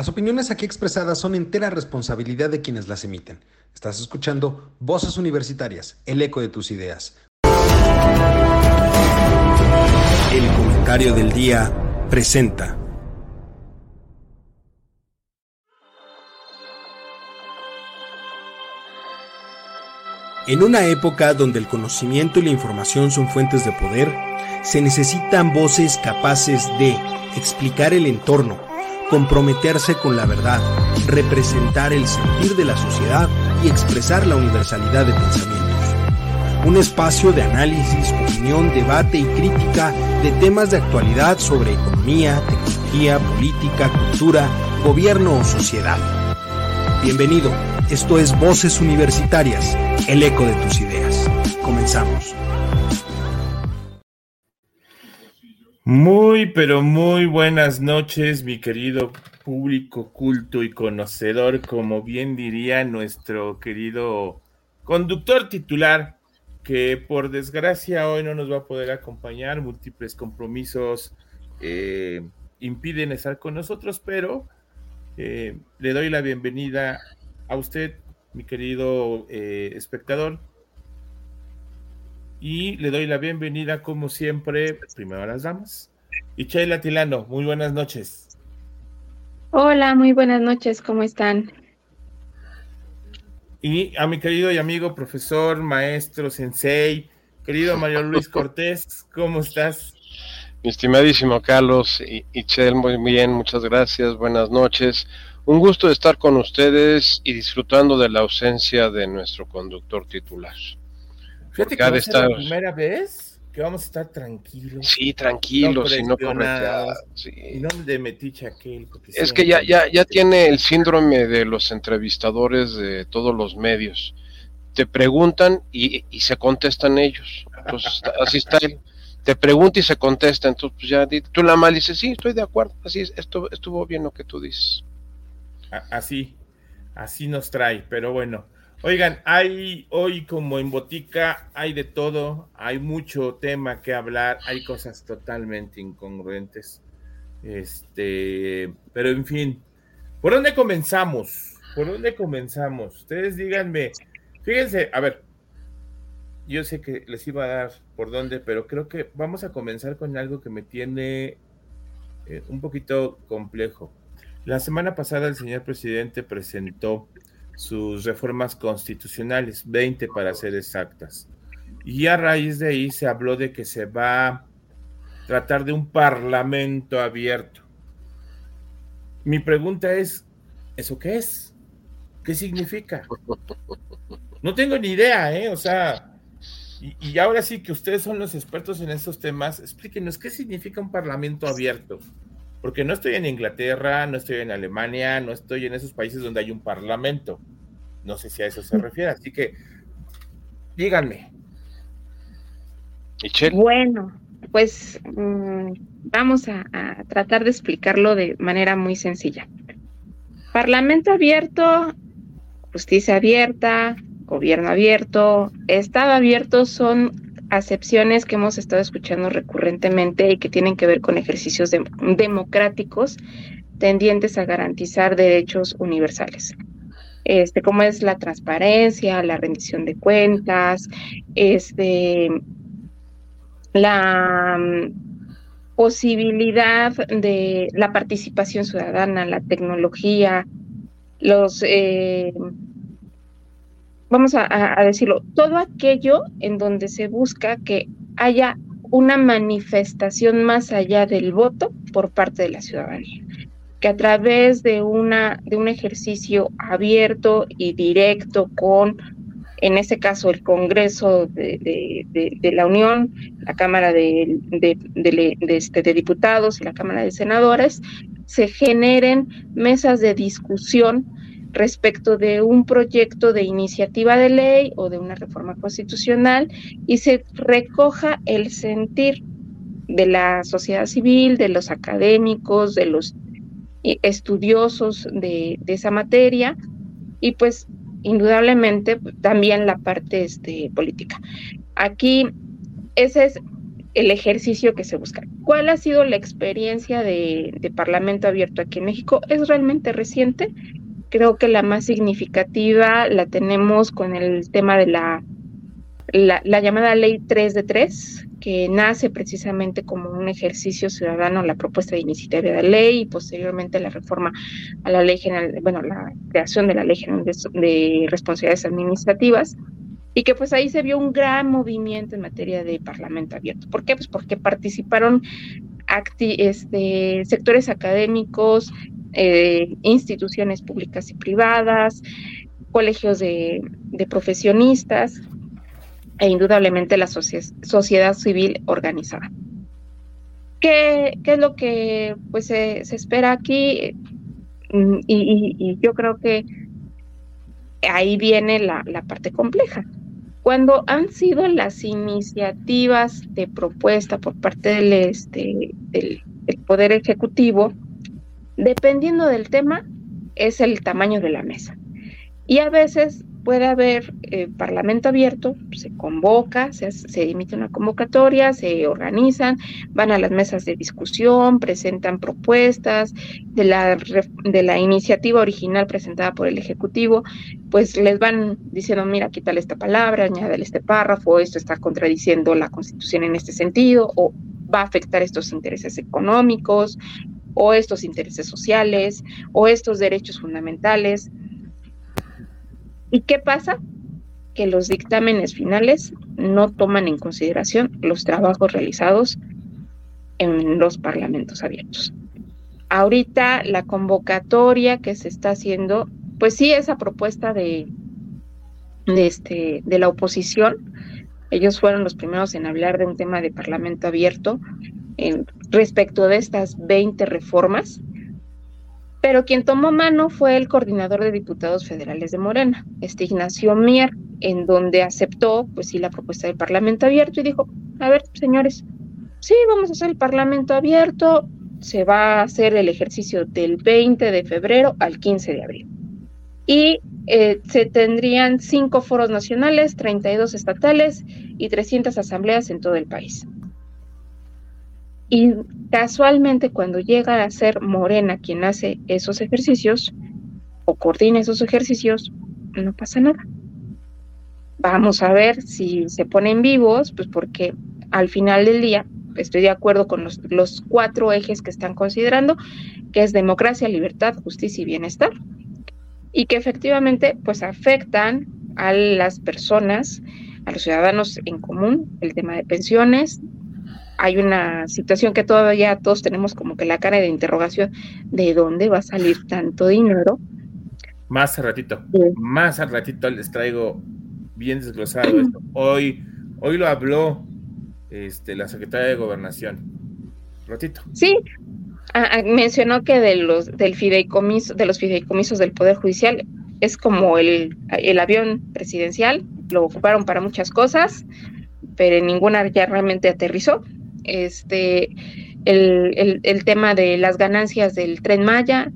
Las opiniones aquí expresadas son entera responsabilidad de quienes las emiten. Estás escuchando Voces Universitarias, el eco de tus ideas. El comentario del día presenta. En una época donde el conocimiento y la información son fuentes de poder, se necesitan voces capaces de explicar el entorno, comprometerse con la verdad, representar el sentir de la sociedad y expresar la universalidad de pensamientos. Un espacio de análisis, opinión, debate y crítica de temas de actualidad sobre economía, tecnología, política, cultura, gobierno o sociedad. Bienvenido, esto es Voces Universitarias, el eco de tus ideas. Comenzamos. Muy, pero muy buenas noches, mi querido público culto y conocedor, como bien diría nuestro querido conductor titular, que por desgracia hoy no nos va a poder acompañar, múltiples compromisos eh, impiden estar con nosotros, pero eh, le doy la bienvenida a usted, mi querido eh, espectador, y le doy la bienvenida, como siempre, primero a las damas. Y Sheila Tilano, muy buenas noches. Hola, muy buenas noches, ¿cómo están? Y a mi querido y amigo profesor, maestro, sensei, querido Mario Luis Cortés, ¿cómo estás? Mi estimadísimo Carlos y, y muy bien, muchas gracias, buenas noches. Un gusto de estar con ustedes y disfrutando de la ausencia de nuestro conductor titular. Fíjate que va a ser la primera vez que vamos a estar tranquilos. Sí, tranquilos, y no sí. Y no de metiche aquel. Es que ya, ya, ya tiene el síndrome de los entrevistadores de todos los medios. Te preguntan y, y se contestan ellos. Entonces, así está él. Te pregunta y se contesta. Entonces, pues ya tú la mal dices, sí, estoy de acuerdo. Así es, esto, estuvo bien lo que tú dices. Así, así nos trae, pero bueno. Oigan, hay hoy como en botica, hay de todo, hay mucho tema que hablar, hay cosas totalmente incongruentes. Este, pero en fin, ¿por dónde comenzamos? ¿Por dónde comenzamos? Ustedes díganme, fíjense, a ver, yo sé que les iba a dar por dónde, pero creo que vamos a comenzar con algo que me tiene eh, un poquito complejo. La semana pasada el señor presidente presentó sus reformas constitucionales, 20 para ser exactas. Y a raíz de ahí se habló de que se va a tratar de un parlamento abierto. Mi pregunta es, ¿eso qué es? ¿Qué significa? No tengo ni idea, ¿eh? O sea, y, y ahora sí que ustedes son los expertos en estos temas, explíquenos qué significa un parlamento abierto porque no estoy en Inglaterra, no estoy en Alemania, no estoy en esos países donde hay un parlamento. No sé si a eso se refiere, así que díganme. Bueno, pues mm, vamos a, tratar de explicarlo de manera muy sencilla. Parlamento abierto, justicia abierta, gobierno abierto, Estado abierto son acepciones que hemos estado escuchando recurrentemente y que tienen que ver con ejercicios democráticos tendientes a garantizar derechos universales. Este, como es la transparencia, la rendición de cuentas, este, la mm, posibilidad de la participación ciudadana, la tecnología, los eh, vamos a, decirlo, todo aquello en donde se busca que haya una manifestación más allá del voto por parte de la ciudadanía, que a través de, una, de un ejercicio abierto y directo con, en este caso, el Congreso de, la Unión, la Cámara este, de Diputados y la Cámara de Senadores, se generen mesas de discusión respecto de un proyecto de iniciativa de ley o de una reforma constitucional y se recoja el sentir de la sociedad civil, de los académicos, de los eh, estudiosos de, esa materia y pues indudablemente también la parte este, política. Aquí ese es el ejercicio que se busca. ¿Cuál ha sido la experiencia de, Parlamento Abierto aquí en México? Es realmente reciente. Creo que la más significativa la tenemos con el tema de la, la, llamada Ley 3 de 3, que nace precisamente como un ejercicio ciudadano, la propuesta de iniciativa de ley y posteriormente la reforma a la ley general, bueno, la creación de la ley general de responsabilidades administrativas y que pues ahí se vio un gran movimiento en materia de parlamento abierto. ¿Por qué? Pues porque participaron este, sectores académicos, eh, instituciones públicas y privadas, colegios de, profesionistas e indudablemente la sociedad civil organizada. ¿Qué, es lo que pues se, espera aquí? Mm, y, yo creo que ahí viene la parte compleja cuando han sido las iniciativas de propuesta por parte del, este, del, Poder Ejecutivo, dependiendo del tema, es el tamaño de la mesa. Y a veces puede haber eh, parlamento abierto, se convoca, se, se, emite una convocatoria, se organizan, van a las mesas de discusión, presentan propuestas de la, de la iniciativa original presentada por el Ejecutivo, pues les van diciendo, mira, quítale esta palabra, añádale este párrafo, esto está contradiciendo la Constitución en este sentido, o va a afectar estos intereses económicos, o estos intereses sociales, o estos derechos fundamentales. ¿Y qué pasa? Que los dictámenes finales no toman en consideración los trabajos realizados en los parlamentos abiertos. Ahorita la convocatoria que se está haciendo, pues sí, esa propuesta de, este, de la oposición, ellos fueron los primeros en hablar de un tema de parlamento abierto en, respecto de estas 20 reformas pero quien tomó mano fue el coordinador de diputados federales de Morena, este Ignacio Mier, en donde aceptó, pues sí, la propuesta del Parlamento abierto y dijo, a ver, señores, sí, vamos a hacer el Parlamento abierto, se va a hacer el ejercicio del 20 de febrero al 15 de abril. Y eh, se tendrían cinco foros nacionales, 32 estatales y 300 asambleas en todo el país. Y casualmente cuando llega a ser Morena quien hace esos ejercicios o coordina esos ejercicios, no pasa nada. Vamos a ver si se ponen vivos, pues porque al final del día estoy de acuerdo con los, los cuatro ejes que están considerando, que es democracia, libertad, justicia y bienestar, y que efectivamente pues afectan a las personas, a los ciudadanos en común, el tema de pensiones, hay una situación que todavía todos tenemos como que la cara de interrogación de dónde va a salir tanto dinero. Más al ratito, más al ratito les traigo bien desglosado esto. Hoy, hoy lo habló este, la secretaria de Gobernación. Ratito. Sí, mencionó que de los del fideicomiso, de los fideicomisos del Poder Judicial es como el, el avión presidencial, lo ocuparon para muchas cosas, pero en ninguna ya realmente aterrizó este, el, tema de las ganancias del tren Maya,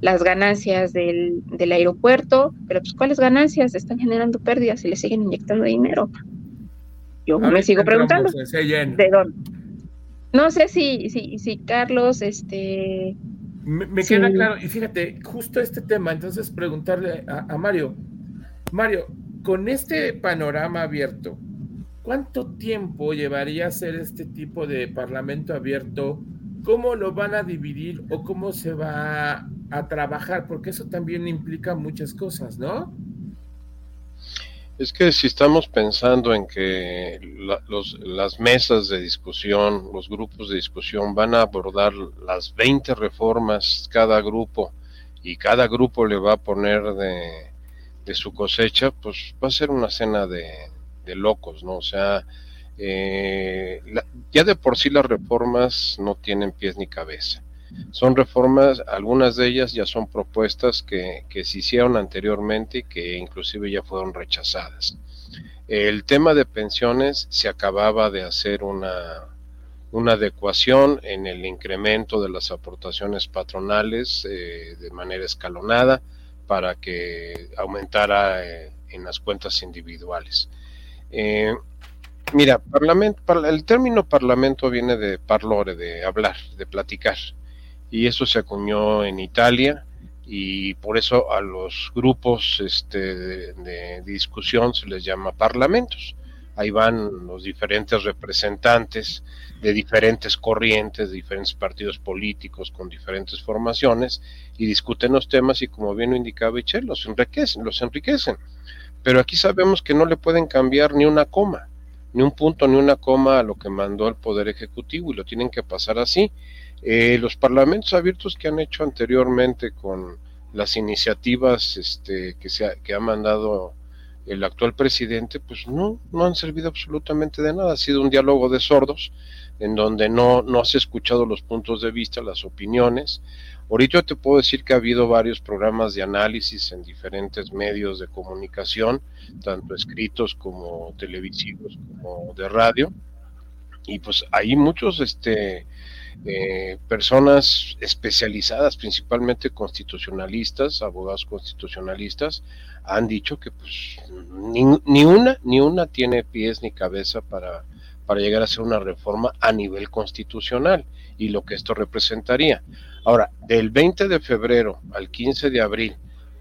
las ganancias del, aeropuerto, pero pues ¿cuáles ganancias? Están generando pérdidas y le siguen inyectando dinero. Yo me sigo preguntando. ¿De dónde? No sé si, si, si Carlos, este... Me, queda claro, y fíjate, justo este tema, entonces preguntarle a Mario, Mario, con este panorama abierto, ¿Cuánto tiempo llevaría hacer este tipo de parlamento abierto? ¿Cómo lo van a dividir o cómo se va a trabajar? Porque eso también implica muchas cosas, ¿no? Es que si estamos pensando en que las mesas de discusión, los grupos de discusión van a abordar las 20 reformas cada grupo y cada grupo le va a poner de, de su cosecha, pues va a ser una cena de, locos, ¿no? O sea, eh, ya de por sí las reformas no tienen pies ni cabeza. Son reformas, algunas de ellas ya son propuestas que, que se hicieron anteriormente y que inclusive ya fueron rechazadas. El tema de pensiones se acababa de hacer una, una adecuación en el incremento de las aportaciones patronales eh, de manera escalonada para que aumentara eh, en las cuentas individuales. Eh, Mira, el término parlamento viene de parlore, de hablar, de platicar. Y eso se acuñó en Italia y por eso a los grupos este, de, discusión se les llama parlamentos. Ahí van los diferentes representantes de diferentes corrientes, de diferentes partidos políticos con diferentes formaciones y discuten los temas y como bien lo indicaba Michel, los enriquecen, los enriquecen. Pero aquí sabemos que no le pueden cambiar ni una coma, ni un punto, ni una coma a lo que mandó el Poder Ejecutivo y lo tienen que pasar así. Eh, los parlamentos abiertos que han hecho anteriormente con las iniciativas este, que, se ha, que ha mandado el actual presidente, pues no, no han servido absolutamente de nada. Ha sido un diálogo de sordos en donde no, no has escuchado los puntos de vista, las opiniones. Ahorita te puedo decir que ha habido varios programas de análisis en diferentes medios de comunicación, tanto escritos como televisivos como de radio. Y pues hay muchos este, eh, personas especializadas, principalmente constitucionalistas, abogados constitucionalistas, han dicho que pues ni, ni, una ni una tiene pies ni cabeza para, para llegar a hacer una reforma a nivel constitucional y lo que esto representaría. Ahora, del 20 de febrero al 15 de abril,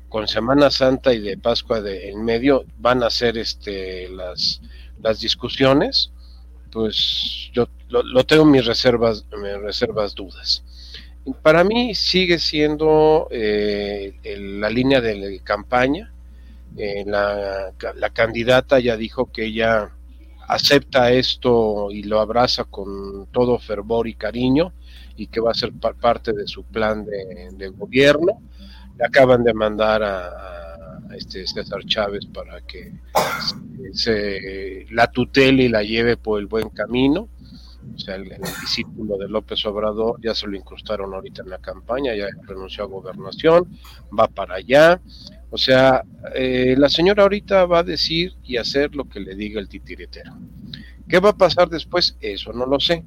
con Semana Santa y de Pascua de, en medio, van a ser este, las, las discusiones pues yo lo, tengo mis reservas, mis reservas dudas. Para mí sigue siendo eh, la línea de campaña. Eh, la, la, candidata ya dijo que ella acepta esto y lo abraza con todo fervor y cariño y que va a ser parte de su plan de, gobierno. Le acaban de mandar a, este César Chávez para que se, la tutele y la lleve por el buen camino. O sea, el, discípulo de López Obrador ya se lo incrustaron ahorita en la campaña, ya renunció a gobernación, va para allá. O sea, eh, la señora ahorita va a decir y hacer lo que le diga el titiritero. ¿Qué va a pasar después? Eso no lo sé.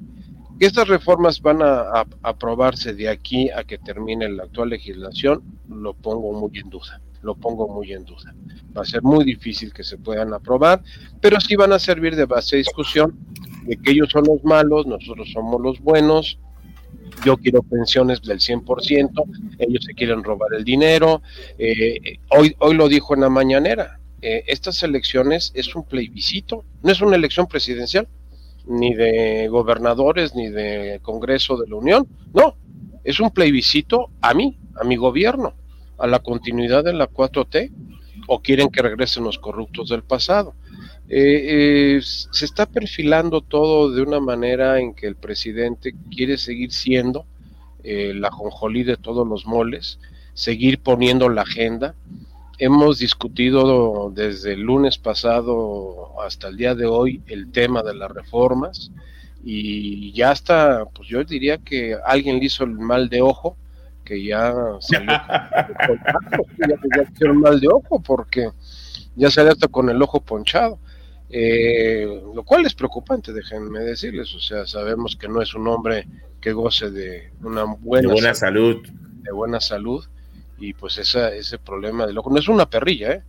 Estas reformas van a aprobarse de aquí a que termine la actual legislación, lo pongo muy en duda lo pongo muy en duda. Va a ser muy difícil que se puedan aprobar, pero sí van a servir de base de discusión de que ellos son los malos, nosotros somos los buenos, yo quiero pensiones del 100%, ellos se quieren robar el dinero. Eh, hoy, hoy lo dijo en la mañanera, eh, estas elecciones es un plebiscito, no es una elección presidencial, ni de gobernadores, ni de Congreso de la Unión, no, es un plebiscito a mí, a mi gobierno a la continuidad de la 4T o quieren que regresen los corruptos del pasado. Eh, eh, se está perfilando todo de una manera en que el presidente quiere seguir siendo eh, la jonjolí de todos los moles, seguir poniendo la agenda. Hemos discutido desde el lunes pasado hasta el día de hoy el tema de las reformas y ya está, pues yo diría que alguien le hizo el mal de ojo que ya salió ya, mal de ojo porque ya sale hasta con el ojo ponchado. Eh, lo cual es preocupante, déjenme decirles, o sea, sabemos que no es un hombre que goce de una buena, salud, De buena salud, y pues esa, ese problema del ojo, no es una perrilla, ¿eh?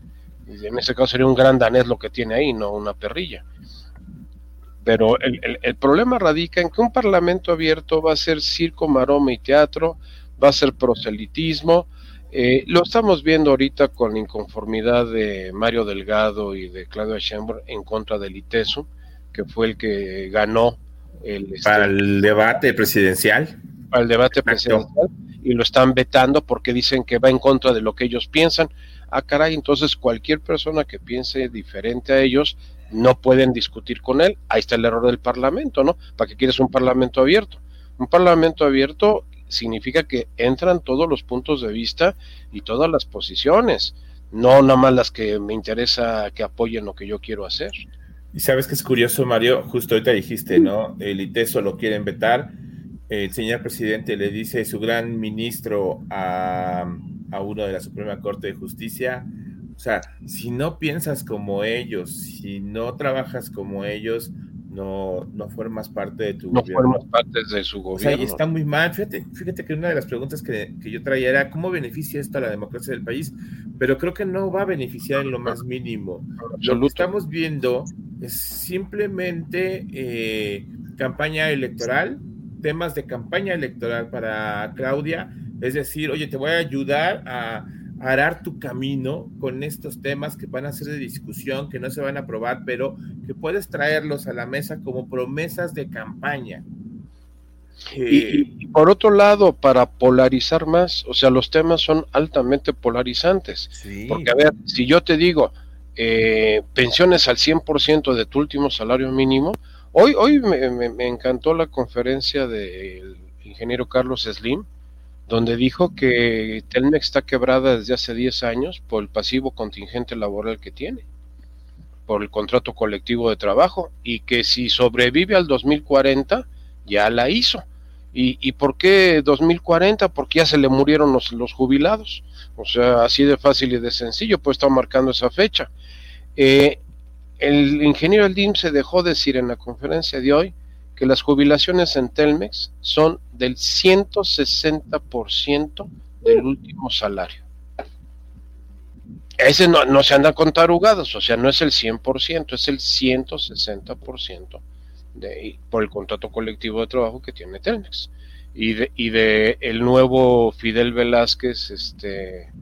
en ese caso sería un gran danés lo que tiene ahí, no una perrilla. Pero el, el, el problema radica en que un parlamento abierto va a ser circo, maroma y teatro, va a ser proselitismo. Eh, lo estamos viendo ahorita con la inconformidad de Mario Delgado y de Claudio Sheinbaum en contra del ITESO, que fue el que ganó el, este, para el debate presidencial. Para el debate presidencial y lo están vetando porque dicen que va en contra de lo que ellos piensan. Ah, caray, entonces cualquier persona que piense diferente a ellos no pueden discutir con él. Ahí está el error del Parlamento, ¿no? ¿Para qué quieres un Parlamento abierto? Un Parlamento abierto significa que entran todos los puntos de vista y todas las posiciones, no nada más las que me interesa que apoyen lo que yo quiero hacer. Y sabes que es curioso, Mario, justo ahorita dijiste, ¿no? El ITESO lo quieren vetar. El señor presidente le dice su gran ministro a, a uno de la Suprema Corte de Justicia, o sea, si no piensas como ellos, si no trabajas como ellos, no, no formas parte de tu no gobierno. formas parte de su gobierno. O sea, y está muy mal. Fíjate, fíjate que una de las preguntas que, que, yo traía era cómo beneficia esto a la democracia del país, pero creo que no va a beneficiar en lo más mínimo. Lo que estamos viendo es simplemente eh, campaña electoral, temas de campaña electoral para Claudia, es decir, oye, te voy a ayudar a arar tu camino con estos temas que van a ser de discusión, que no se van a aprobar, pero que puedes traerlos a la mesa como promesas de campaña. Y, por otro lado, para polarizar más, o sea, los temas son altamente polarizantes. Porque, a ver, si yo te digo eh, pensiones al 100% de tu último salario mínimo, hoy, hoy me, encantó la conferencia del ingeniero Carlos Slim, donde dijo que Telmex está quebrada desde hace 10 años por el pasivo contingente laboral que tiene, por el contrato colectivo de trabajo, y que si sobrevive al 2040, ya la hizo. ¿Y, y por qué 2040? Porque ya se le murieron los, los, jubilados. O sea, así de fácil y de sencillo, pues está marcando esa fecha. Eh, el ingeniero Aldim se dejó decir en la conferencia de hoy que las jubilaciones en Telmex son del 160% del último salario. Ese no, no se anda con tarugadas, o sea, no es el 100%, es el 160% de, por el contrato colectivo de trabajo que tiene Telmex. Y de, y de el nuevo Fidel Velázquez, este,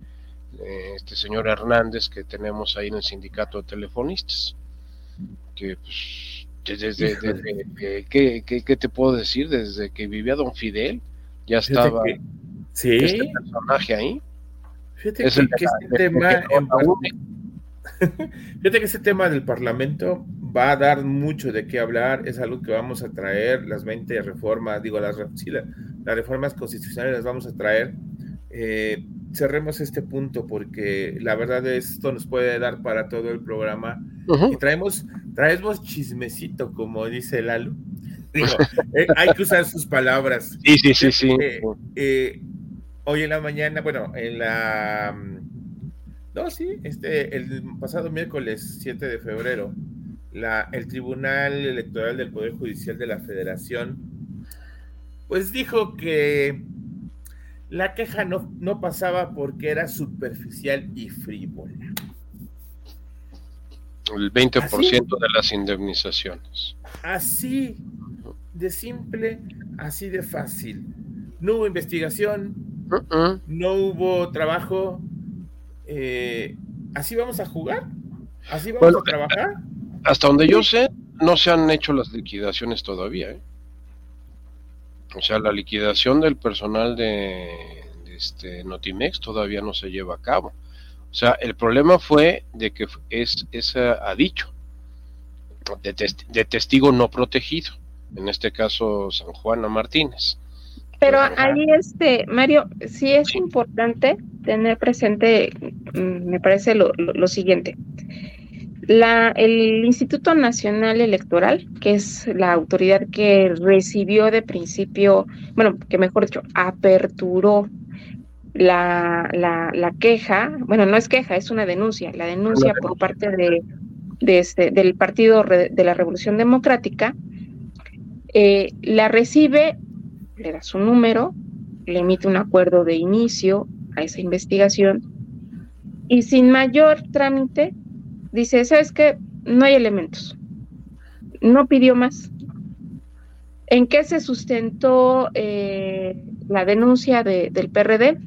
este señor Hernández que tenemos ahí en el sindicato de telefonistas. Que pues, desde, ¿qué, qué, te puedo decir? Desde que vivía Don Fidel, ya estaba este personaje ahí. Fíjate es que, que ese tema Fíjate que ese tema del Parlamento va a dar mucho de qué hablar, es algo que vamos a traer, las 20 reformas, digo, las, las reformas constitucionales las vamos a traer. Eh, cerremos este punto porque la verdad esto nos puede dar para todo el programa. Y traemos, traemos chismecito, como dice Lalo. Digo, eh, hay que usar sus palabras. Sí, sí, sí, sí. Eh, hoy en la mañana, bueno, en la no, sí, este, el pasado miércoles 7 de febrero, la, el Tribunal Electoral del Poder Judicial de la Federación, pues dijo que la queja no, no pasaba porque era superficial y frívola. El 20% de las indemnizaciones. Así de simple, así de fácil. No hubo investigación, uh-uh. no hubo trabajo, eh, ¿así vamos a jugar? ¿Así vamos a trabajar? Hasta donde yo sé, no se han hecho las liquidaciones todavía. ¿eh? O sea, la liquidación del personal de, este Notimex todavía no se lleva a cabo. O sea, el problema fue de que es, es ha dicho de, de, testigo no protegido, en este caso San Juana Martínez. Pero ahí, este, Mario, sí es importante tener presente, mm, me parece lo, siguiente. La, el Instituto Nacional Electoral, que es la autoridad que recibió de principio, bueno, que mejor dicho, aperturó la, la, queja, bueno, no es queja, es una denuncia, la denuncia por parte de, de este, del Partido de la Revolución Democrática, eh, la recibe le da su número, le emite un acuerdo de inicio a esa investigación y sin mayor trámite dice, ¿sabes qué? No hay elementos. No pidió más. ¿En qué se sustentó eh, la denuncia del PRD?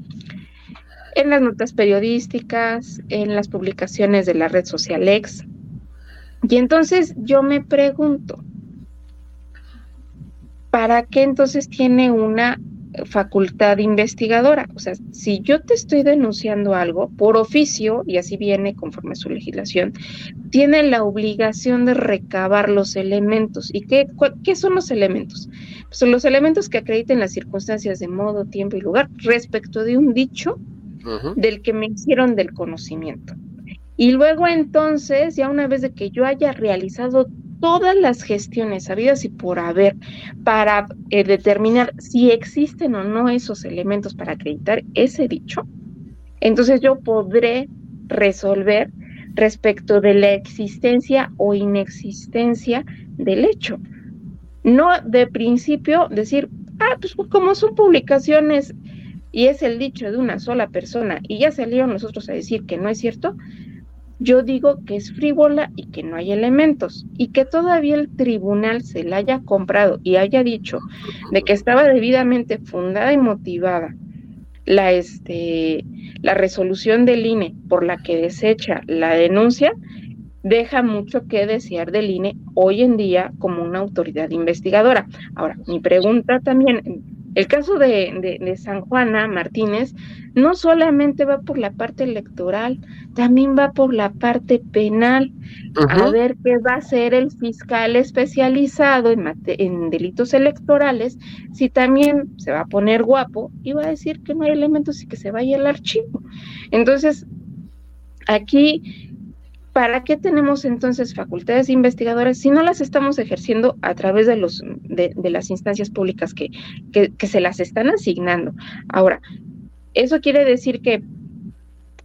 En las notas periodísticas, en las publicaciones de la red social X. Y entonces yo me pregunto, ¿para qué entonces tiene una facultad investigadora? O sea, si yo te estoy denunciando algo por oficio, y así viene conforme a su legislación, tiene la obligación de recabar los elementos. ¿Y qué, qué son los elementos? Pues son los elementos que acrediten las circunstancias de modo, tiempo y lugar respecto de un dicho del que me hicieron del conocimiento. Y luego entonces, ya una vez de que yo haya realizado todas las gestiones habidas y por haber para eh, determinar si existen o no esos elementos para acreditar ese dicho, entonces yo podré resolver respecto de la existencia o inexistencia del hecho. No de principio decir, ah, pues como son publicaciones y es el dicho de una sola persona y ya salieron nosotros a decir que no es cierto, yo digo que es frívola y que no hay elementos y que todavía el tribunal se la haya comprado y haya dicho de que estaba debidamente fundada y motivada la, este, la resolución del INE por la que desecha la denuncia, deja mucho que desear del INE hoy en día como una autoridad investigadora. Ahora, mi pregunta también, el caso de, de, San Juana Martínez no solamente va por la parte electoral, también va por la parte penal. A ver qué va a hacer el fiscal especializado en, en delitos electorales, si también se va a poner guapo y va a decir que no hay elementos y que se vaya al archivo. Entonces, aquí ¿para qué tenemos entonces facultades investigadoras si no las estamos ejerciendo a través de, los, de, las instancias públicas que, que, se las están asignando? Ahora, eso quiere decir que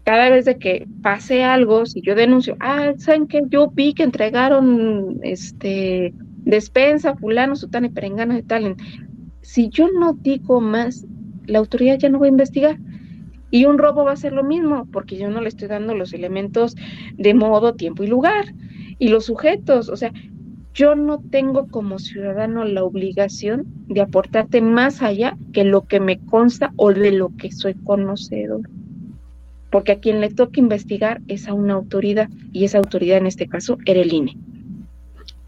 cada vez que pase algo, si yo denuncio, ah, ¿saben que Yo vi que entregaron este despensa, fulano, sutana y perengana de tal. Si yo no digo más, la autoridad ya no va a investigar. Y un robo va a ser lo mismo, porque yo no le estoy dando los elementos de modo, tiempo y lugar. Y los sujetos, o sea, yo no tengo como ciudadano la obligación de aportarte más allá que lo que me consta o de lo que soy conocedor. Porque a quien le toca investigar es a una autoridad, y esa autoridad en este caso era el INE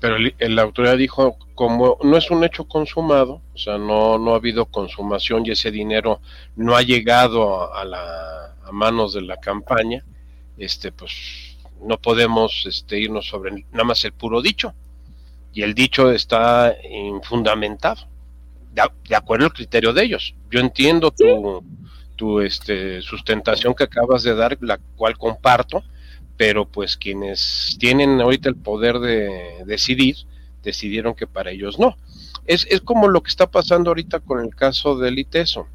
pero la autoridad dijo, como no es un hecho consumado, o sea, no, no ha habido consumación y ese dinero no ha llegado a, la, manos de la campaña, este, pues no podemos este, irnos sobre nada más el puro dicho. Y el dicho está infundamentado, de, acuerdo al criterio de ellos. Yo entiendo tu, tu este, sustentación que acabas de dar, la cual comparto, pero pues quienes tienen ahorita el poder de decidir, decidieron que para ellos no. Es, es como lo que está pasando ahorita con el caso del ITESO.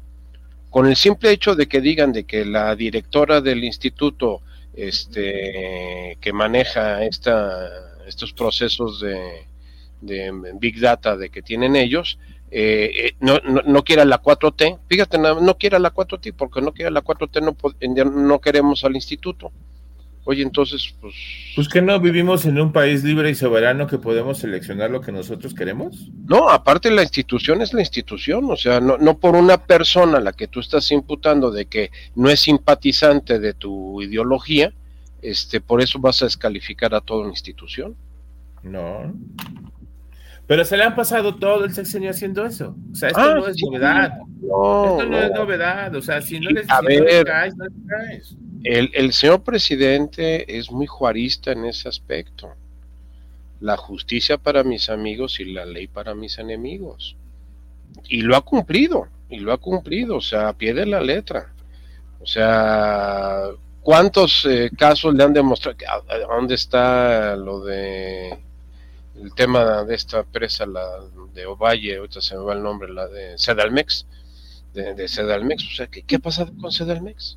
Con el simple hecho de que digan de que la directora del instituto este, que maneja esta, estos procesos de, Big Data de que tienen ellos, eh, eh, no, no, no, quiera la 4T, fíjate, no, no quiera la 4T, porque no quiera la 4T no, no queremos al instituto. Oye, entonces, pues... Pues que no vivimos en un país libre y soberano que podemos seleccionar lo que nosotros queremos. No, aparte la institución es la institución, o sea, no, no por una persona a la que tú estás imputando de que no es simpatizante de tu ideología, este, por eso vas a descalificar a toda una institución. No. Pero se le han pasado todo el sexenio haciendo eso. O sea, esto ah, no es novedad. esto no, es novedad. O sea, si no les, a caes, no les caes. El, el señor presidente es muy juarista en ese aspecto. La justicia para mis amigos y la ley para mis enemigos. Y lo ha cumplido, y lo ha cumplido, o sea, a pie de la letra. O sea, ¿cuántos eh, casos le han demostrado? ¿A, dónde está lo de el tema de esta presa, la de Ovalle, ahorita se me va el nombre, la de Sedalmex, de, de Sedalmex, o sea, ¿qué, qué ha pasado con Sedalmex?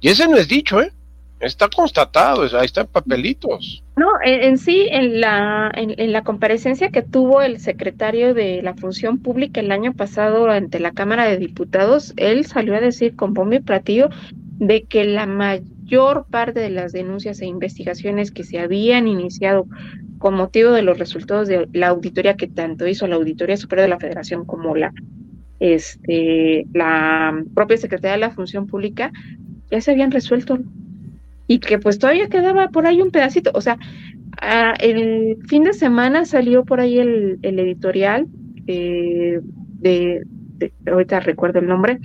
Y ese no es dicho, ¿eh? Está constatado, ahí están papelitos. No, en, sí, en la, en, la comparecencia que tuvo el secretario de la Función Pública el año pasado ante la Cámara de Diputados, él salió a decir con bombo y platillo de que la mayor parte de las denuncias e investigaciones que se habían iniciado con motivo de los resultados de la auditoría que tanto hizo la Auditoría Superior de la Federación como la este la propia Secretaría de la Función Pública ya se habían resuelto y que pues todavía quedaba por ahí un pedacito. O sea, el fin de semana salió por ahí el, editorial eh, de, ahorita recuerdo el nombre,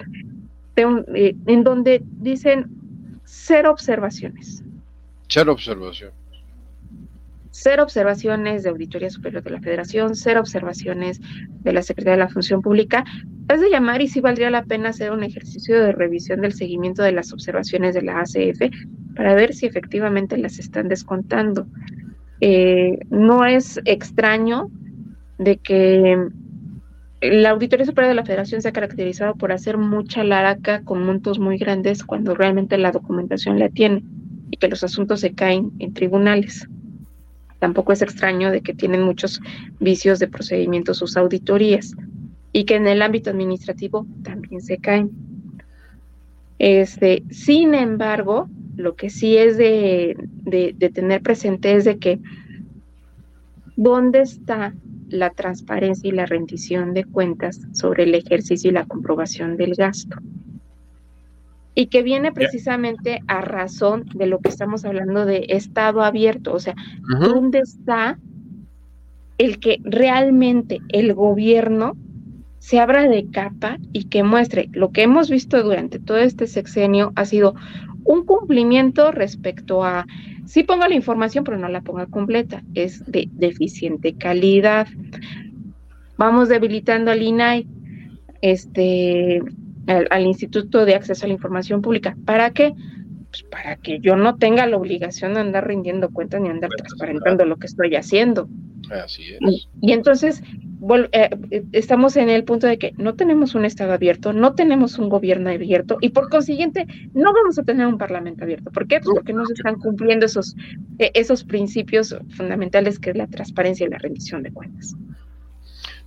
eh, en donde dicen cero observaciones. Cero observaciones cero observaciones de Auditoría Superior de la Federación, cero observaciones de la Secretaría de la Función Pública. Es de llamar y sí valdría la pena hacer un ejercicio de revisión del seguimiento de las observaciones de la ACF para ver si efectivamente las están descontando. Eh, no es extraño de que la Auditoría Superior de la Federación se ha caracterizado por hacer mucha laraca con montos muy grandes cuando realmente la documentación la tiene y que los asuntos se caen en tribunales. Tampoco es extraño de que tienen muchos vicios de procedimiento sus auditorías y que en el ámbito administrativo también se caen. Este, sin embargo, lo que sí es de, de tener presente es de que ¿dónde está la transparencia y la rendición de cuentas sobre el ejercicio y la comprobación del gasto? Y que viene precisamente a razón de lo que estamos hablando de estado abierto, o sea, ¿dónde está el que realmente el gobierno se abra de capa y que muestre lo que hemos visto durante todo este sexenio ha sido un cumplimiento respecto a, sí pongo la información, pero no la ponga completa, es de deficiente calidad. Vamos debilitando al INAI, este, al, Instituto de Acceso a la Información Pública. ¿Para qué? Pues para que yo no tenga la obligación de andar rindiendo cuentas ni andar transparentando lo que estoy haciendo. Así es. Y, entonces eh, estamos en el punto de que no tenemos un Estado abierto, no tenemos un gobierno abierto y por consiguiente no vamos a tener un Parlamento abierto. ¿Por qué? Pues porque no se están cumpliendo esos, eh, esos principios fundamentales que es la transparencia y la rendición de cuentas.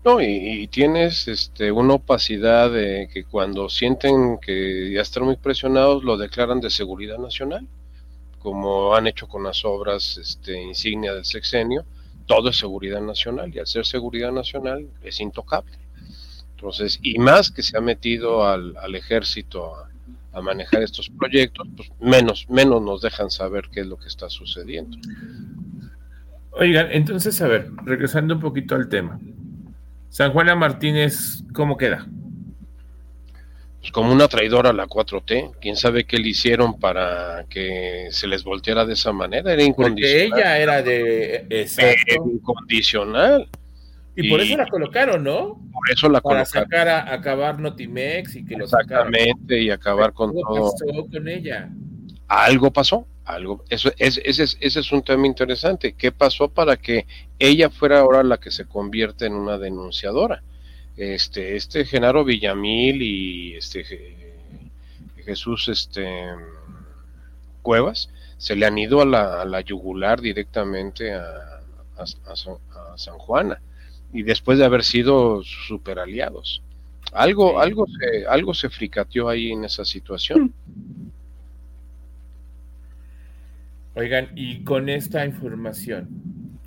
No, y, tienes este, una opacidad de que cuando sienten que ya están muy presionados lo declaran de seguridad nacional, como han hecho con las obras este, insignia del sexenio, todo es seguridad nacional y al ser seguridad nacional es intocable. Entonces, y más que se ha metido al, ejército a, a, manejar estos proyectos, pues menos, menos nos dejan saber qué es lo que está sucediendo. Oigan, entonces, a ver, regresando un poquito al tema. San Juana Martínez, ¿cómo queda? Pues como una traidora a la 4T. ¿Quién sabe qué le hicieron para que se les volteara de esa manera? Era incondicional. Porque ella era de... Exacto. incondicional. Y, por eso la colocaron, ¿no? Por eso la colocaron. Para sacar a, acabar Notimex y que lo Exactamente, y acabar con todo. pasó con ella? Algo pasó algo, eso, es, ese, es, ese es un tema interesante. ¿Qué pasó para que ella fuera ahora la que se convierte en una denunciadora? Este, este Genaro Villamil y este Jesús este, Cuevas se le han ido a la, a la yugular directamente a, a, San Juana y después de haber sido super aliados. Algo, algo, se, algo se fricateó ahí en esa situación. Oigan, y con esta información,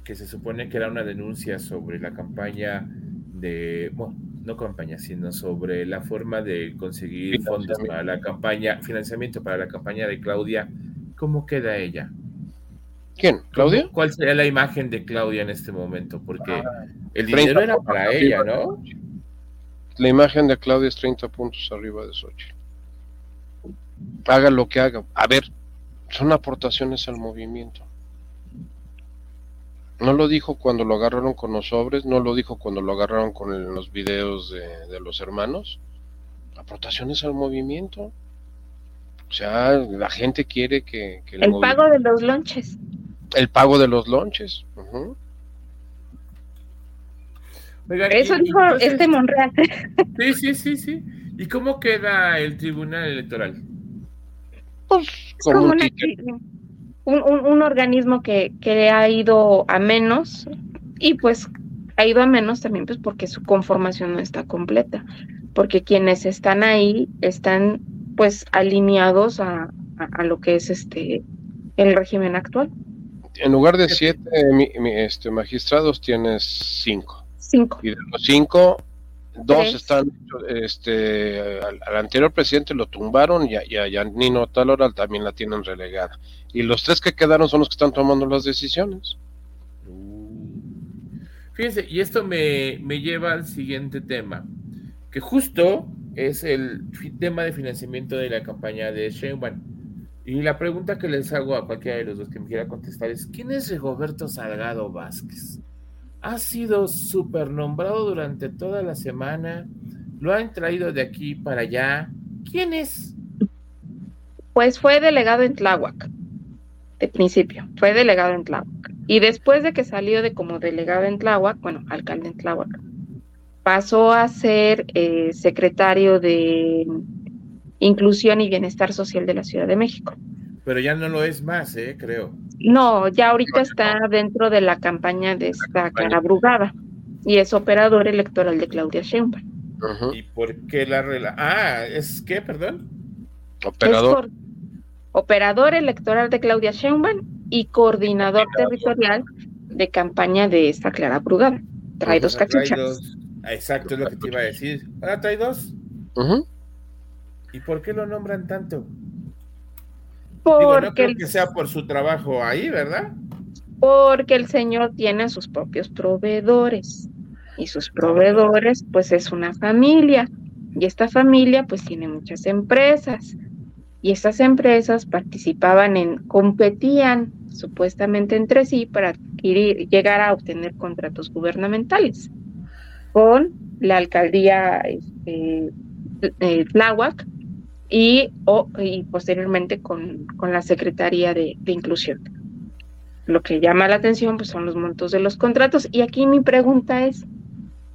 que se supone que era una denuncia sobre la campaña de, bueno, no campaña, sino sobre la forma de conseguir fondos para la campaña, financiamiento para la campaña de Claudia, ¿cómo queda ella? ¿Quién? ¿Claudia? ¿Cuál sería la imagen de Claudia en este momento? Porque ah, el dinero era para ella, ¿no? La imagen de Claudia es 30 puntos arriba de Sochi. Haga lo que haga. A ver, son aportaciones al movimiento. No lo dijo cuando lo agarraron con los sobres, no lo dijo cuando lo agarraron con los videos de, los hermanos. Aportaciones al movimiento. O sea, la gente quiere que... el, pago de los lonches. El pago de los lonches. Eso dijo este Monreal. Sí, sí, sí, sí. ¿Y cómo queda el Tribunal Electoral? Pues como un, organismo que, que ha ido a menos y pues ha ido a menos también pues porque su conformación no está completa, porque quienes están ahí están pues alineados a, lo que es este el régimen actual. En lugar de siete este, magistrados tienes cinco. Cinco. Y de los cinco, Dos están, este, al, anterior presidente lo tumbaron y a, Nino Talora también la tienen relegada. Y los tres que quedaron son los que están tomando las decisiones. Fíjense, y esto me, lleva al siguiente tema, que justo es el tema de financiamiento de la campaña de Sheinbaum. Y la pregunta que les hago a cualquiera de los dos que me quiera contestar es, ¿quién es Rigoberto Salgado Vázquez? Ha sido súper nombrado durante toda la semana. Lo han traído de aquí para allá. ¿Quién es? Pues fue delegado en Tláhuac, de principio, fue delegado en Tláhuac. Y después de que salió de como delegado en Tláhuac, bueno, alcalde en Tláhuac, pasó a ser eh, secretario de Inclusión y Bienestar Social de la Ciudad de México. Pero ya no lo es más, ¿eh? creo. No, ya ahorita está dentro de la campaña de esta cara brugada y es operador electoral de Claudia Sheinbaum. ¿Y por qué la rela? Ah, ¿es qué, perdón? Operador. operador electoral de Claudia Sheinbaum y coordinador territorial de campaña de esta Clara Brugada. Trae dos cachuchas. Exacto, es lo que te iba a decir. Ahora trae dos. ¿Y por qué lo nombran tanto? Porque no creo que sea por su trabajo ahí, ¿verdad? Porque el señor tiene sus propios proveedores y sus proveedores pues es una familia y esta familia pues tiene muchas empresas y estas empresas participaban en, competían supuestamente entre sí para adquirir, llegar a obtener contratos gubernamentales con la alcaldía este, eh, Tláhuac y, y posteriormente con, la Secretaría de, de, Inclusión. Lo que llama la atención pues, son los montos de los contratos. Y aquí mi pregunta es,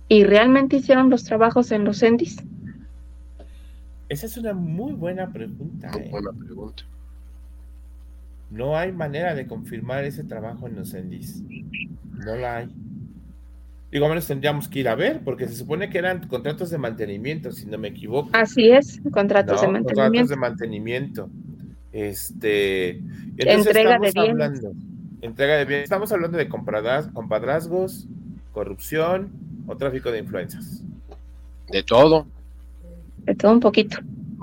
¿y realmente hicieron los trabajos en los ENDIS? Esa es una muy buena pregunta. Muy ¿eh? buena pregunta. No hay manera de confirmar ese trabajo en los ENDIS. No la hay. Digo, menos tendríamos que ir a ver, porque se supone que eran contratos de mantenimiento, si no me equivoco. Así es, contratos de mantenimiento. Contratos de mantenimiento. Este. Entrega de bienes. entrega de bienes. Estamos hablando de compadrazgos, corrupción o tráfico de influencias. De todo. De todo un poquito.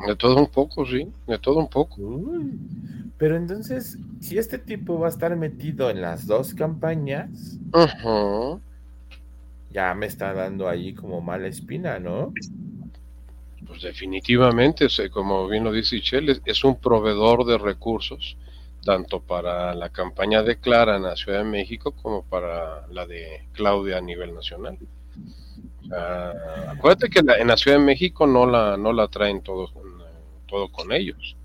De todo un poco, sí, de todo un poco. pero entonces, si este tipo va a estar metido en las dos campañas, ya me está dando ahí como mala espina, ¿no? Pues definitivamente, como bien lo dice Michelle, es un proveedor de recursos, tanto para la campaña de Clara en la Ciudad de México como para la de Claudia a nivel nacional. Uh, acuérdate que en la Ciudad de México no la, no la traen todo, todo con ellos.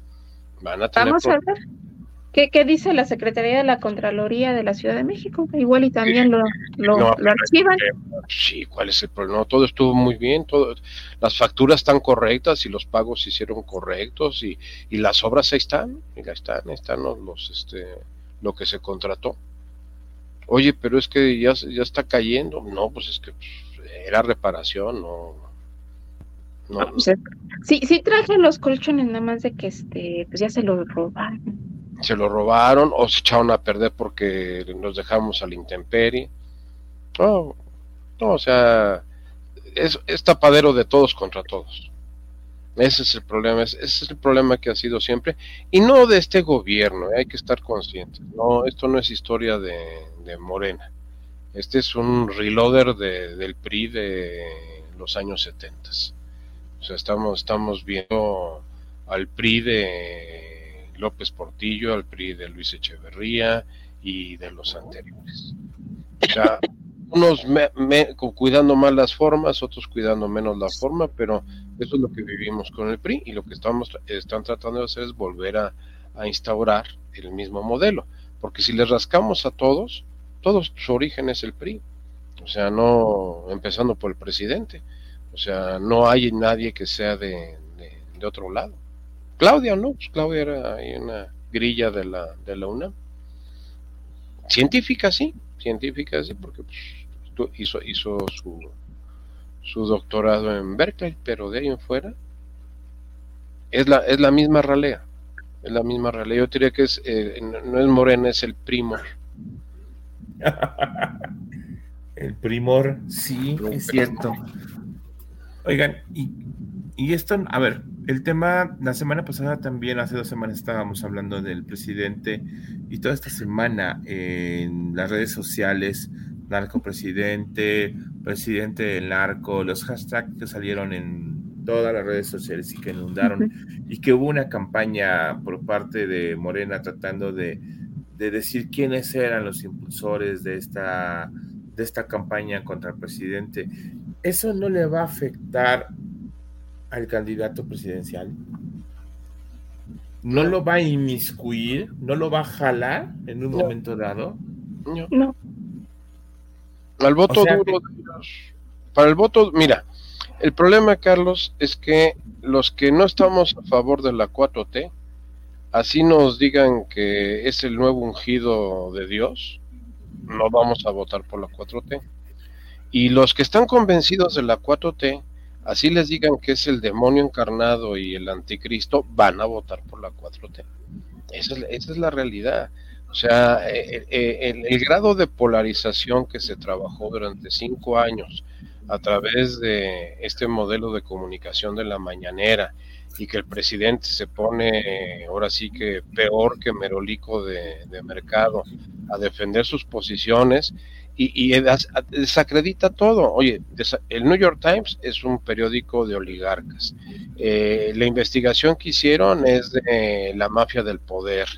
Van a tener Vamos a ver. ¿Qué, dice la Secretaría de la Contraloría de la Ciudad de México? Igual y también lo, lo, archivan. Sí, ¿cuál es el problema? todo estuvo muy bien, todo, las facturas están correctas y los pagos se hicieron correctos y, y las obras ahí están, y ahí están, ahí están los, este, lo que se contrató. Oye, pero es que ya, ya está cayendo. No, pues es que pues, era reparación, no. no. Pues, sí, sí traje los colchones, nada más de que este, pues ya se los robaron. Se lo robaron o se echaron a perder porque nos dejamos al intemperie. No, no, o sea, es, tapadero de todos contra todos. Ese es el problema, ese es el problema que ha sido siempre, y no de este gobierno, hay que estar conscientes. No, esto no es historia de, de Morena. Este es un reloader de, del PRI de los años 70. O sea, estamos, estamos viendo al PRI de López Portillo, al PRI de Luis Echeverría y de los anteriores. O sea, unos cuidando más las formas, otros cuidando menos la forma, pero eso es lo que vivimos con el PRI y lo que estamos están tratando de hacer es volver a, a instaurar el mismo modelo, porque si les rascamos a todos, todos su origen es el PRI. O sea, no empezando por el presidente. O sea, no hay nadie que sea de, de, otro lado. Claudia, ¿no? Pues Claudia era ahí una grilla de la, de la UNAM. Científica, sí, científica, sí, porque pues, hizo, hizo su, su doctorado en Berkeley, pero de ahí en fuera es la, es la misma ralea. Es la misma ralea. Yo diría que es, eh, no es Morena, es el primo el primor, sí, es cierto. Oigan, y, y, esto, a ver, el tema, la semana pasada también, hace dos semanas estábamos hablando del presidente y toda esta semana en las redes sociales, narco presidente, presidente del narco, los hashtags que salieron en todas las redes sociales y que inundaron, y que hubo una campaña por parte de Morena tratando de de decir quiénes eran los impulsores de esta, de esta campaña contra el presidente, ¿eso no le va a afectar al candidato presidencial? ¿No lo va a inmiscuir? ¿No lo va a jalar en un momento dado? No. Al voto duro. Para el voto, mira, el problema, Carlos, es que los que no estamos a favor de la 4T, así nos digan que es el nuevo ungido de Dios, no vamos a votar por la 4T. Y los que están convencidos de la 4T, así les digan que es el demonio encarnado y el anticristo, van a votar por la 4T. Esa es, la realidad. O sea, eh, eh, el, grado de polarización que se trabajó durante cinco años a través de este modelo de comunicación de la mañanera y que el presidente se pone ahora sí que peor que merolico de mercado a defender sus posiciones y, desacredita todo. Oye, el New York Times es un periódico de oligarcas. Eh, la investigación que hicieron es de la mafia del poder.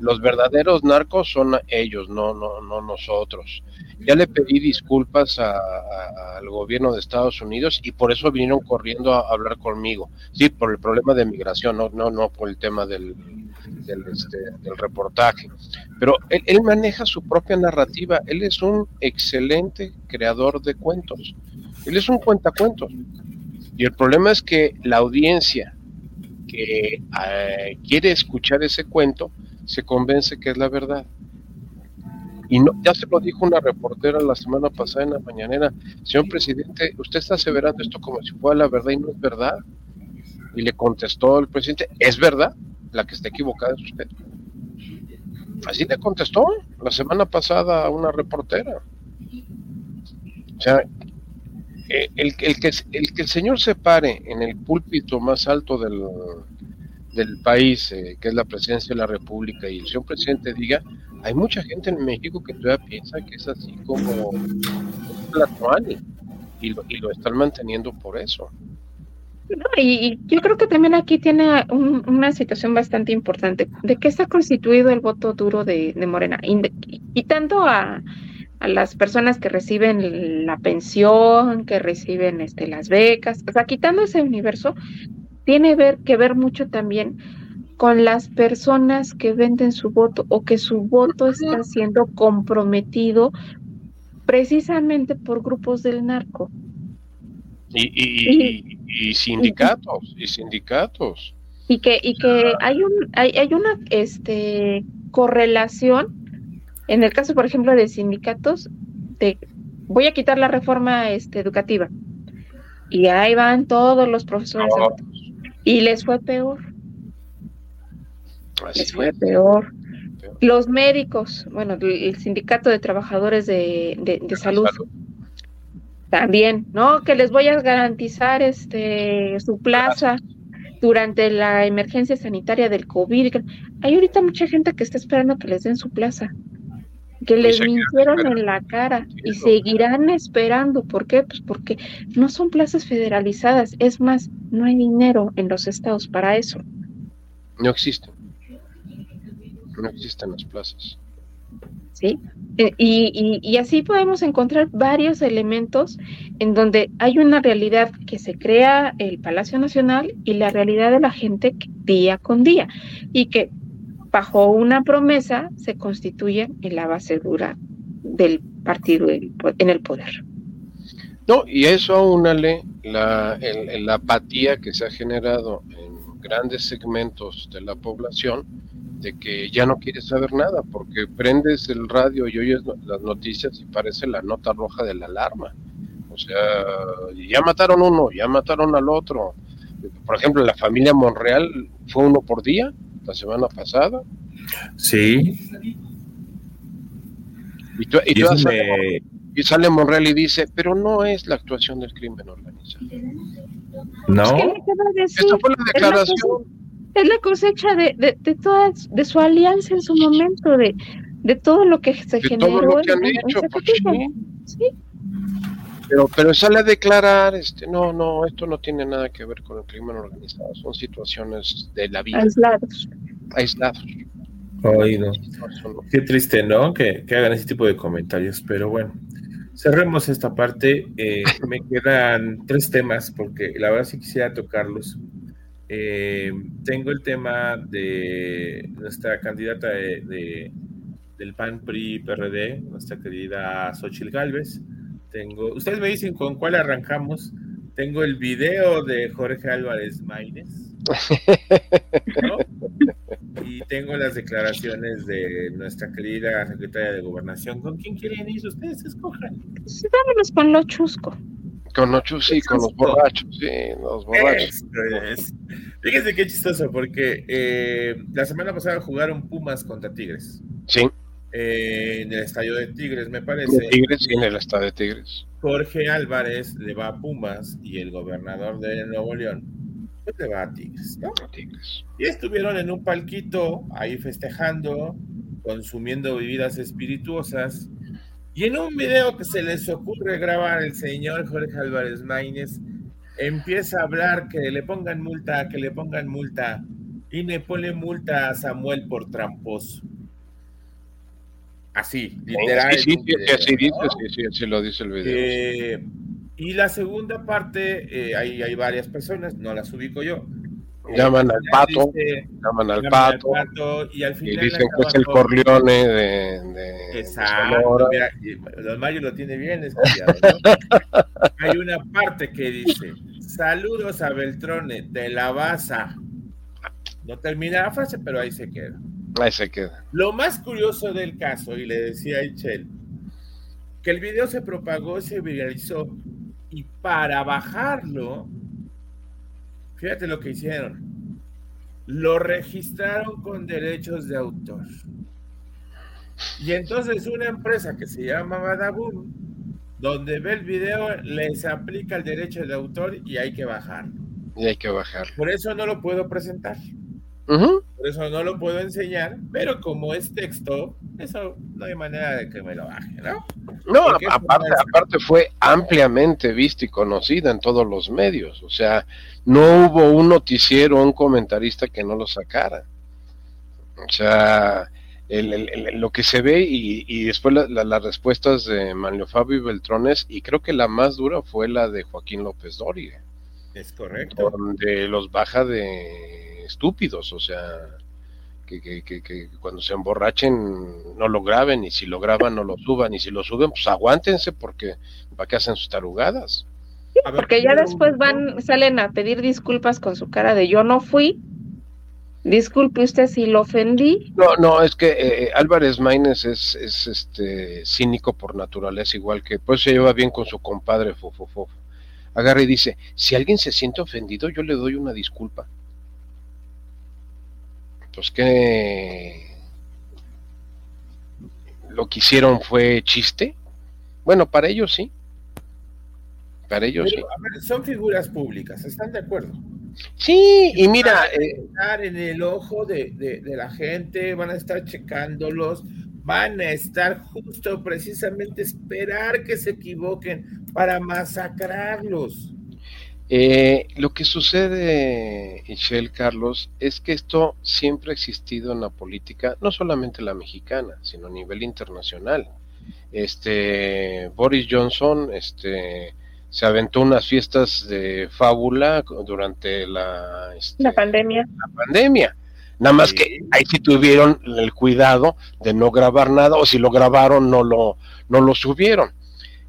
Los verdaderos narcos son ellos, no, no, no nosotros. Ya le pedí disculpas al gobierno de Estados Unidos y por eso vinieron corriendo a hablar conmigo. Sí, por el problema de migración, no, no, no por el tema del, del, este, del reportaje. Pero él, maneja su propia narrativa. Él es un excelente creador de cuentos. Él es un cuentacuentos. Y el problema es que la audiencia que eh, quiere escuchar ese cuento se convence que es la verdad. Y no, ya se lo dijo una reportera la semana pasada en la mañanera, señor presidente, usted está aseverando esto como si fuera la verdad y no es verdad. Y le contestó el presidente, ¿es verdad? La que está equivocada es usted. Así le contestó la semana pasada a una reportera. O sea, eh, el, el, que, el que el señor se pare en el púlpito más alto del, del país, eh, que es la presidencia de la República, y el señor presidente diga, hay mucha gente en México que todavía piensa que es así como la y lo, y lo están manteniendo por eso. y, yo creo que también aquí tiene una situación bastante importante. ¿De qué está constituido el voto duro de, Morena? Y, tanto a, a, las personas que reciben la pensión, que reciben este, las becas, o sea, quitando ese universo, tiene ver, que ver mucho también con las personas que venden su voto o que su voto está siendo comprometido precisamente por grupos del narco. Y, y, sindicatos, y, sindicatos. Y que, y que hay un, hay, hay una este correlación, en el caso, por ejemplo, de sindicatos, de voy a quitar la reforma este, educativa. Y ahí van todos los profesores. Y les fue peor. les fue peor. Los médicos, bueno, el sindicato de trabajadores de, salud, también, ¿no? Que les voy a garantizar este su plaza durante la emergencia sanitaria del COVID. Hay ahorita mucha gente que está esperando que les den su plaza que les mintieron en la cara y seguirán esperando. ¿Por qué? Pues porque no son plazas federalizadas. Es más, no hay dinero en los estados para eso. No existen. No existen las plazas. ¿Sí? Eh, y, y, así podemos encontrar varios elementos en donde hay una realidad que se crea el Palacio Nacional y la realidad de la gente día con día. Y que bajo una promesa se constituyen en la base dura del partido en el poder. No, y eso aúnale la, la apatía que se ha generado en grandes segmentos de la población de que ya no quiere saber nada, porque prendes el radio y oyes las noticias y parece la nota roja de la alarma. O sea, ya mataron uno, ya mataron al otro. Por ejemplo, la familia Monreal fue uno por día la semana pasada. Sí. Y, tú, y, sale, Monreal y dice, pero no es la actuación del crimen organizado. No. Esta fue la declaración. Es la cosecha de, de, de, de su alianza en su momento, de, de todo lo que se generó. Todo lo que han hecho, pues, sí. Pero, pero sale a declarar, este, no, no, esto no tiene nada que ver con el crimen organizado, son situaciones de la vida. Aislados. Aislados. Oído. Qué triste, ¿no? Que, hagan ese tipo de comentarios, pero bueno. Cerremos esta parte. Eh, me quedan tres temas porque la verdad sí quisiera tocarlos. Eh, tengo el tema de nuestra candidata de, del PAN PRI PRD, nuestra querida Xochil Gálvez. Tengo, ustedes me dicen con cuál arrancamos. Tengo el video de Jorge Álvarez Maínez. Y tengo las declaraciones de nuestra querida secretaria de Gobernación. ¿Con quién quieren ir? Ustedes escojan. Sí, vámonos con lo chusco. Con los chusco, sí, con los borrachos, sí, los borrachos. Fíjense qué chistoso, porque eh, la semana pasada jugaron Pumas contra Tigres. Sí. Eh, en el estadio de Tigres, me parece. De Tigres, sí, en el estadio de Tigres. Jorge Álvarez le va a Pumas y el gobernador de Nuevo León pues le va a Tigres, ¿no? A Tigres. Y estuvieron en un palquito ahí festejando, consumiendo bebidas espirituosas. Y en un video que se les ocurre grabar el señor Jorge Álvarez Maínez, empieza a hablar que le pongan multa, que le pongan multa, y le pone multa a Samuel por tramposo. Así, literal. Sí, sí, sí, sí, sí, lo dice el video. Eh, y la segunda parte, eh, hay, hay varias personas, no las ubico yo. Llaman al pato, dice- llaman al llaman pato, pato, y al y final dicen que es el Corleone de, de- de Exacto, Sonora. mira, y Don Mayo lo tiene bien estudiado, ¿no? Hay una parte que dice, saludos a Beltrone, de la Baza. No termina la frase, pero ahí se queda. Ahí se queda. Lo más curioso del caso, y le decía a Ichel, que el video se propagó, se viralizó, y para bajarlo, fíjate lo que hicieron. Lo registraron con derechos de autor. Y entonces una empresa que se llama Badaboom, donde ve el video, les aplica el derecho de autor y hay que bajarlo. Y hay que bajar. Por eso no lo puedo presentar. Por eso no lo puedo enseñar, pero como es texto, eso no hay manera de que me lo baje, ¿no? No, aparte, fue ampliamente vista y conocida en todos los medios. O sea, no hubo un noticiero, un comentarista que no lo sacara. O sea, el- el- el- lo que se ve y, y después la- la- las respuestas de Manlio Fabio y Beltrones, y creo que la más dura fue la de Joaquín López Dóriga, Es correcto. donde los baja de estúpidos, o sea, que, que- que- que cuando se emborrachen no lo graben, y si lo graban no lo suban, y si lo suben, pues aguántense porque para qué hacen sus tarugadas. Porque ya después van, salen a pedir disculpas con su cara de yo no fui. Disculpe usted si lo ofendí. No, no, es que eh, Álvarez Maínez es, es este cínico por naturaleza, igual que pues se lleva bien con su compadre Fofo Fofo. Agarra y dice, si alguien se siente ofendido, yo le doy una disculpa. Pues que lo que hicieron fue chiste. Bueno, para ellos sí. Para ellos sí. Pero, a ver, son figuras públicas, ¿están de acuerdo? Sí, y mira, Van a eh, estar en el ojo de, de- de la gente, van a estar checándolos, van a estar justo precisamente esperar que se equivoquen para masacrarlos. Eh, lo que sucede, Michelle Carlos, es que esto siempre ha existido en la política, no solamente la mexicana, sino a nivel internacional. Este Boris Johnson, este se aventó unas fiestas de fábula durante la, este, La pandemia. la pandemia. Nada más Sí. que ahí sí tuvieron el cuidado de no grabar nada, o si lo grabaron, no lo, no lo subieron.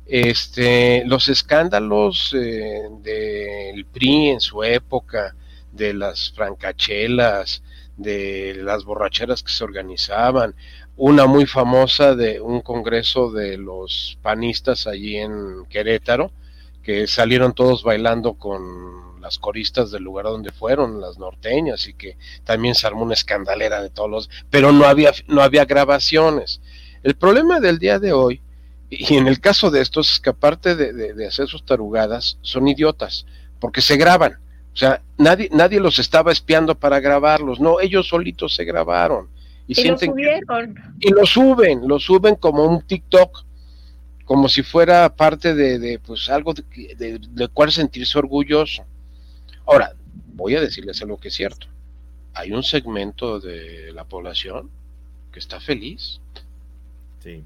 Este, los escándalos eh, del PRI en su época, de las francachelas, de las borracheras que se organizaban, una muy famosa de un congreso de los panistas allí en Querétaro, que salieron todos bailando con las coristas del lugar donde fueron, las norteñas, y que también se armó una escandalera de todos los, pero no había, no había grabaciones. El problema del día de hoy, y en el caso de estos, es que aparte de, de- de hacer sus tarugadas, son idiotas, porque se graban. O sea, nadie, nadie los estaba espiando para grabarlos, no, ellos solitos se grabaron. Y, Y lo sienten que- subieron. y lo suben, lo suben como un TikTok, como si fuera parte de, de, pues algo de, de, de cual sentirse orgulloso. Ahora, voy a decirles algo que es cierto. Hay un segmento de la población que está feliz. Sí.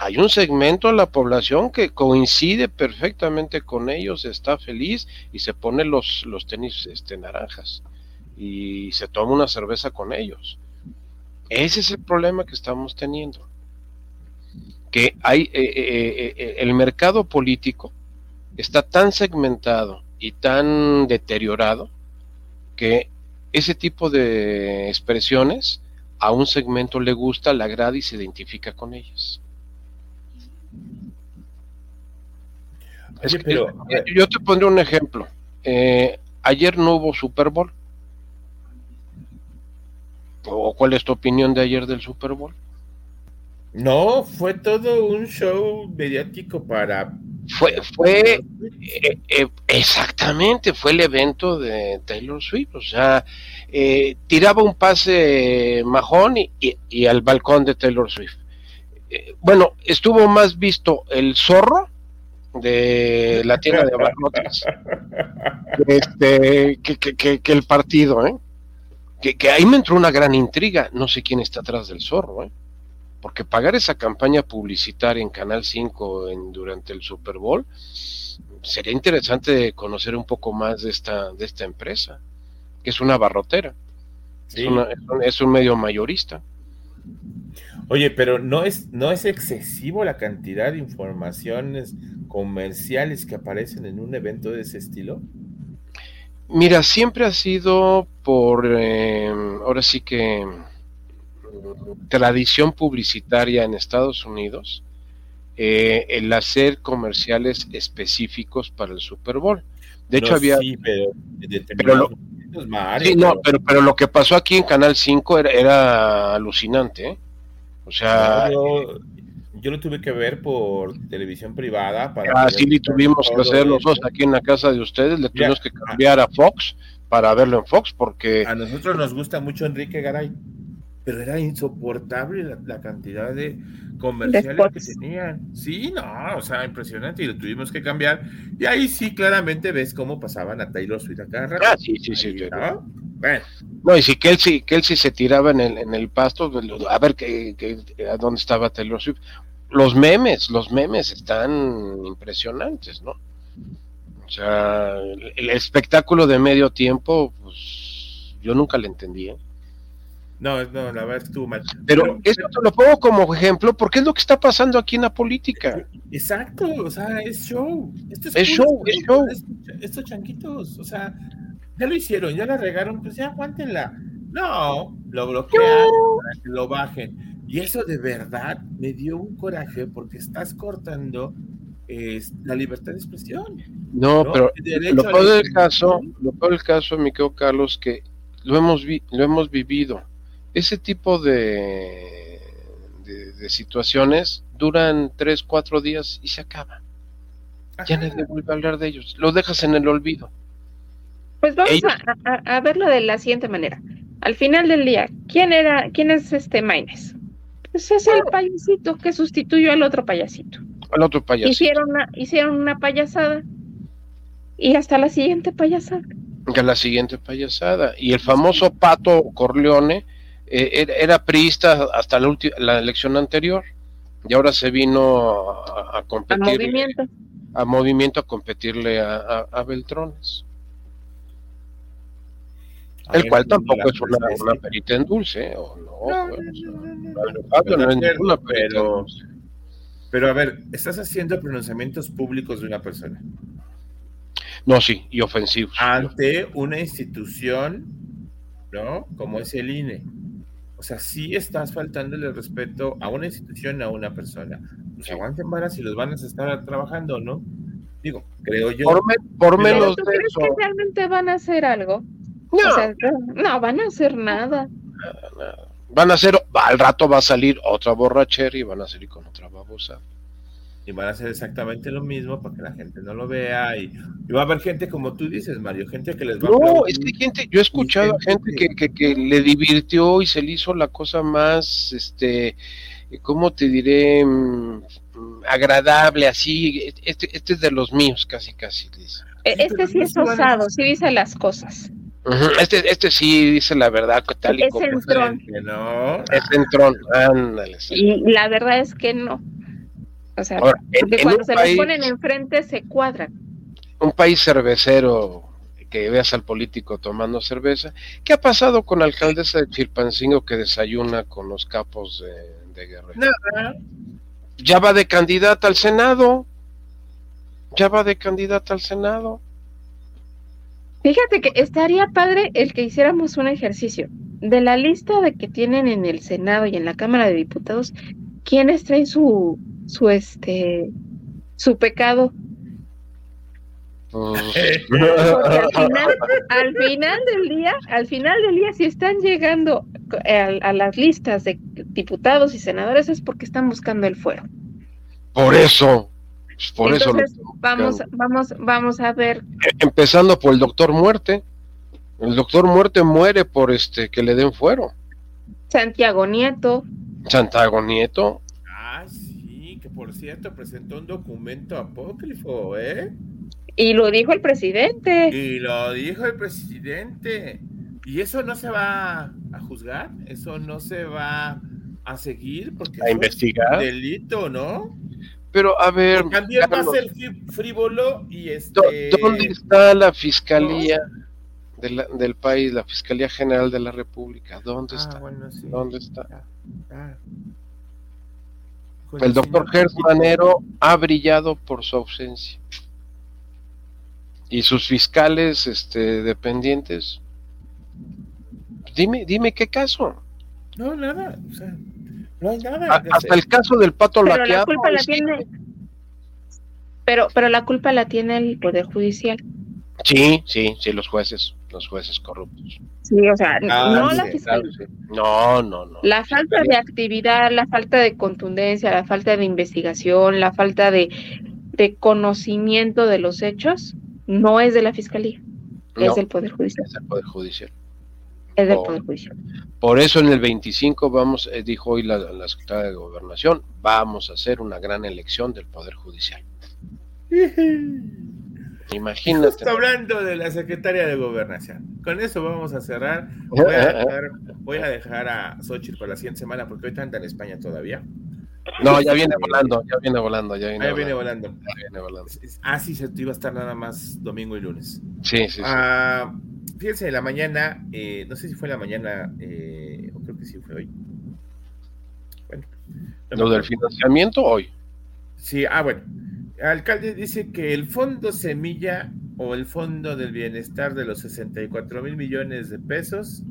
Hay un segmento de la población que coincide perfectamente con ellos, está feliz y se pone los, los tenis este, naranjas y se toma una cerveza con ellos. Ese es el problema que estamos teniendo. Que hay eh, eh, eh, el mercado político está tan segmentado y tan deteriorado que ese tipo de expresiones a un segmento le gusta, le agrada y se identifica con ellas. Oye, eh, yo te pondré un ejemplo. Eh, ayer no hubo Super Bowl ¿O cuál es tu opinión de ayer del Super Bowl? No, fue todo un show mediático para... Fue, fue eh, eh, exactamente, fue el evento de Taylor Swift, o sea, eh, tiraba un pase majón y, y, al balcón de Taylor Swift. bueno, estuvo más visto el zorro de la tienda de abarrotes este, que, que, que, el partido, ¿eh? Que, que ahí me entró una gran intriga, no sé quién está atrás del zorro, ¿eh? Porque pagar esa campaña publicitaria en Canal 5 en, durante el Super Bowl, sería interesante conocer un poco más de esta, de esta empresa, que es una barrotera, es, una, es, un medio mayorista. Oye, pero no es, no es excesivo la cantidad de informaciones comerciales que aparecen en un evento de ese estilo. Mira, siempre ha sido por, eh, ahora sí que tradición publicitaria en Estados Unidos eh, el hacer comerciales específicos para el Super Bowl. De hecho, había. Sí, pero, lo, sí, no, pero, pero lo que pasó aquí en Canal 5 era, era alucinante. ¿eh? O sea. yo, lo tuve que ver por televisión privada. Para así ah, tuvimos que hacer nosotros aquí en la casa de ustedes. Le tuvimos que cambiar a Fox para verlo en Fox porque. A nosotros nos gusta mucho Enrique Garay pero era insoportable la, cantidad de comerciales que tenían. Sí, no, o sea, impresionante y lo tuvimos que cambiar. Y ahí sí claramente ves cómo pasaban a Taylor Swift acá. Ah, sí, sí, sí. ¿no? Bueno. No, y si Kelsey, Kelsey se tiraba en el, en el pasto, a ver que, a dónde estaba Taylor Swift. Los memes, los memes están impresionantes, ¿no? O sea, el, el espectáculo de medio tiempo, pues yo nunca le entendí. ¿eh? No, no, la verdad estuvo mal. Pero, esto te lo pongo como ejemplo porque es lo que está pasando aquí en la política. Exacto, o sea, es show. Esto es, show, es show. Estos chanquitos, o sea, ya lo hicieron, ya la regaron, pues ya aguántenla. No, lo para que lo bajen. Y eso de verdad me dio un coraje porque estás cortando es, la libertad de expresión. No, pero lo peor del caso, lo peor del caso, mi querido Carlos, que lo hemos, vi, lo hemos vivido ese tipo de, de, situaciones duran tres, cuatro días y se acaba. Ya nadie vuelve a hablar de ellos. Lo dejas en el olvido. Pues vamos a, verlo de la siguiente manera. Al final del día, ¿quién era, quién es este Maines? Pues es el payasito que sustituyó al otro payasito. Al otro payasito. Hicieron una, hicieron una payasada. Y hasta la siguiente payasada. Ya la siguiente payasada. Y el famoso Pato Corleone eh, era priista hasta la, la elección anterior y ahora se vino a, competir. A movimiento. A movimiento a competirle a, Beltrones. el cual tampoco es una, una, perita en dulce, ¿o no? no, pero, pero a ver, estás haciendo pronunciamientos públicos de una persona. No, sí, y ofensivos. Ante una institución, ¿no? Como es el INE. O sea, sí estás faltándole respeto a una institución, a una persona. Pues aguanten varas y los van a estar trabajando, ¿no? Digo, creo yo. Por, menos ¿tú crees que realmente van a hacer algo? No. no van a hacer nada. Van a hacer, al rato va a salir otra borrachera y van a salir con otra babosa y van a hacer exactamente lo mismo para que la gente no lo vea y, va a haber gente como tú dices, Mario, gente que les va no, No, es que gente, yo he escuchado a gente, que, que, le divirtió y se le hizo la cosa más, este, ¿cómo te diré? Mm, agradable, así, este, este es de los míos, casi, casi. E, este sí es osado, sí dice las cosas. Este, este sí dice la verdad, tal y es entrón. ¿no? Es entrón, ándale. Y la verdad es que no. O sea, porque cuando se les ponen enfrente se cuadran. Un país cervecero que veas al político tomando cerveza. ¿Qué ha pasado con la alcaldesa de Chilpancingo que desayuna con los capos de, de Guerrero? Nada. Ya va de candidata al Senado. Ya va de candidata al Senado. Fíjate que estaría padre el que hiciéramos un ejercicio. De la lista de que tienen en el Senado y en la Cámara de Diputados, ¿quiénes traen su su este su pecado. Oh. Porque al final, al final del día, al final del día, si están llegando a, las listas de diputados y senadores es porque están buscando el fuero. Por eso, pues, por eso. Vamos, vamos, vamos a ver. Empezando por el doctor Muerte. El doctor Muerte muere por este que le den fuero. Santiago Nieto. Santiago Nieto. Sí, por cierto presentó un documento apócrifo, ¿eh? Y lo dijo el presidente. Y lo dijo el presidente. Y eso no se va a juzgar, eso no se va a seguir porque a investigar. Es delito, ¿no? Pero a ver, también va a ser frívolo y este. ¿Dónde está la fiscalía del país, la fiscalía general de la República? ¿Dónde ah, está? ¿Dónde está? El doctor Gertz Manero ha brillado por su ausencia y sus fiscales este, dependientes. Dime, dime qué caso. No, nada, o sea, no hay nada. hasta el caso del pato pero La culpa la tiene, pero, pero la culpa la tiene el Poder Judicial. Sí, sí, sí, los jueces, los jueces corruptos. Sí, o sea, ah, no la fiscalía. No, no, no. La falta de actividad, la falta de contundencia, la falta de investigación, la falta de, de conocimiento de los hechos no es de la Fiscalía, es del Poder Judicial. Es del Poder Judicial. Es del Poder Judicial. Por eso en el 25 vamos, eh, dijo hoy la, la secretaria de Gobernación, vamos a hacer una gran elección del Poder Judicial. Imagínate. Justo hablando de la secretaria de Gobernación. Con eso vamos a cerrar. Voy a dejar, voy a, dejar a Xochitl para la siguiente semana porque hoy anda en España todavía. No, ya viene volando, ya viene volando, ya viene, ah, viene volando. Ya viene volando. Ah, sí, se iba a estar nada más domingo y lunes. Sí, sí, sí. Ah, fíjense, la mañana, eh, no sé si fue la mañana, eh, o creo que sí fue hoy. Bueno. ¿Lo del financiamiento hoy? Sí, ah, bueno. Alcalde dice que el fondo semilla o el fondo del bienestar de los 64 mil millones de pesos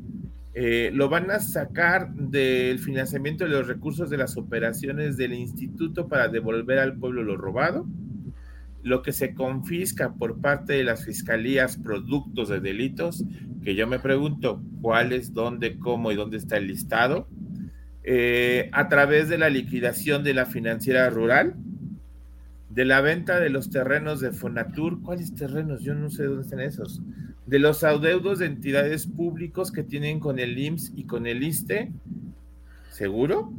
eh, lo van a sacar del financiamiento de los recursos de las operaciones del instituto para devolver al pueblo lo robado, lo que se confisca por parte de las fiscalías productos de delitos, que yo me pregunto cuáles, dónde, cómo y dónde está el listado, eh, a través de la liquidación de la financiera rural, de la venta de los terrenos de Fonatur, ¿cuáles terrenos? Yo no sé dónde están esos de los adeudos de entidades públicos que tienen con el IMSS y con el ISTE, ¿seguro?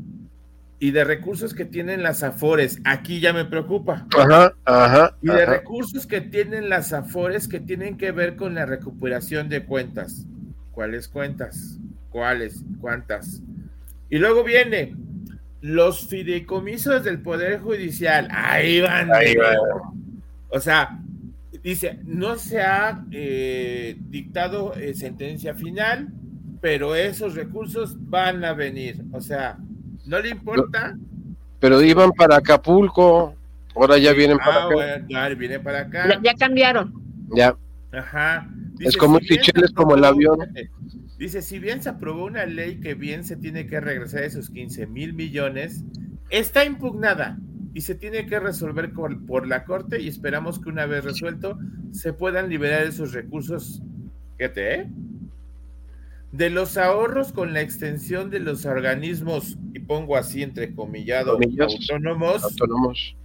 Y de recursos que tienen las AFORES, aquí ya me preocupa. Ajá, ajá. Y de recursos que tienen las AFORES que tienen que ver con la recuperación de cuentas. ¿Cuáles cuentas? ¿Cuáles? ¿Cuántas? Y luego viene los fideicomisos del Poder Judicial. Ahí van. Ahí. O sea, Dice, no se ha eh, dictado eh, sentencia final, pero esos recursos van a venir. O sea, no le importa. Pero iban para Acapulco, ahora ya vienen para ah, acá. Bueno, vienen para acá. Ya, cambiaron. Ya. Ajá. es como si es como el avión. Dice, si bien se aprobó una ley que bien se tiene que regresar esos 15 mil millones, está impugnada y se tiene que resolver por, la Corte y esperamos que una vez resuelto se puedan liberar esos recursos. Fíjate, ¿eh? De los ahorros con la extensión de los organismos, y pongo así entre comillado, autónomos, autónomos,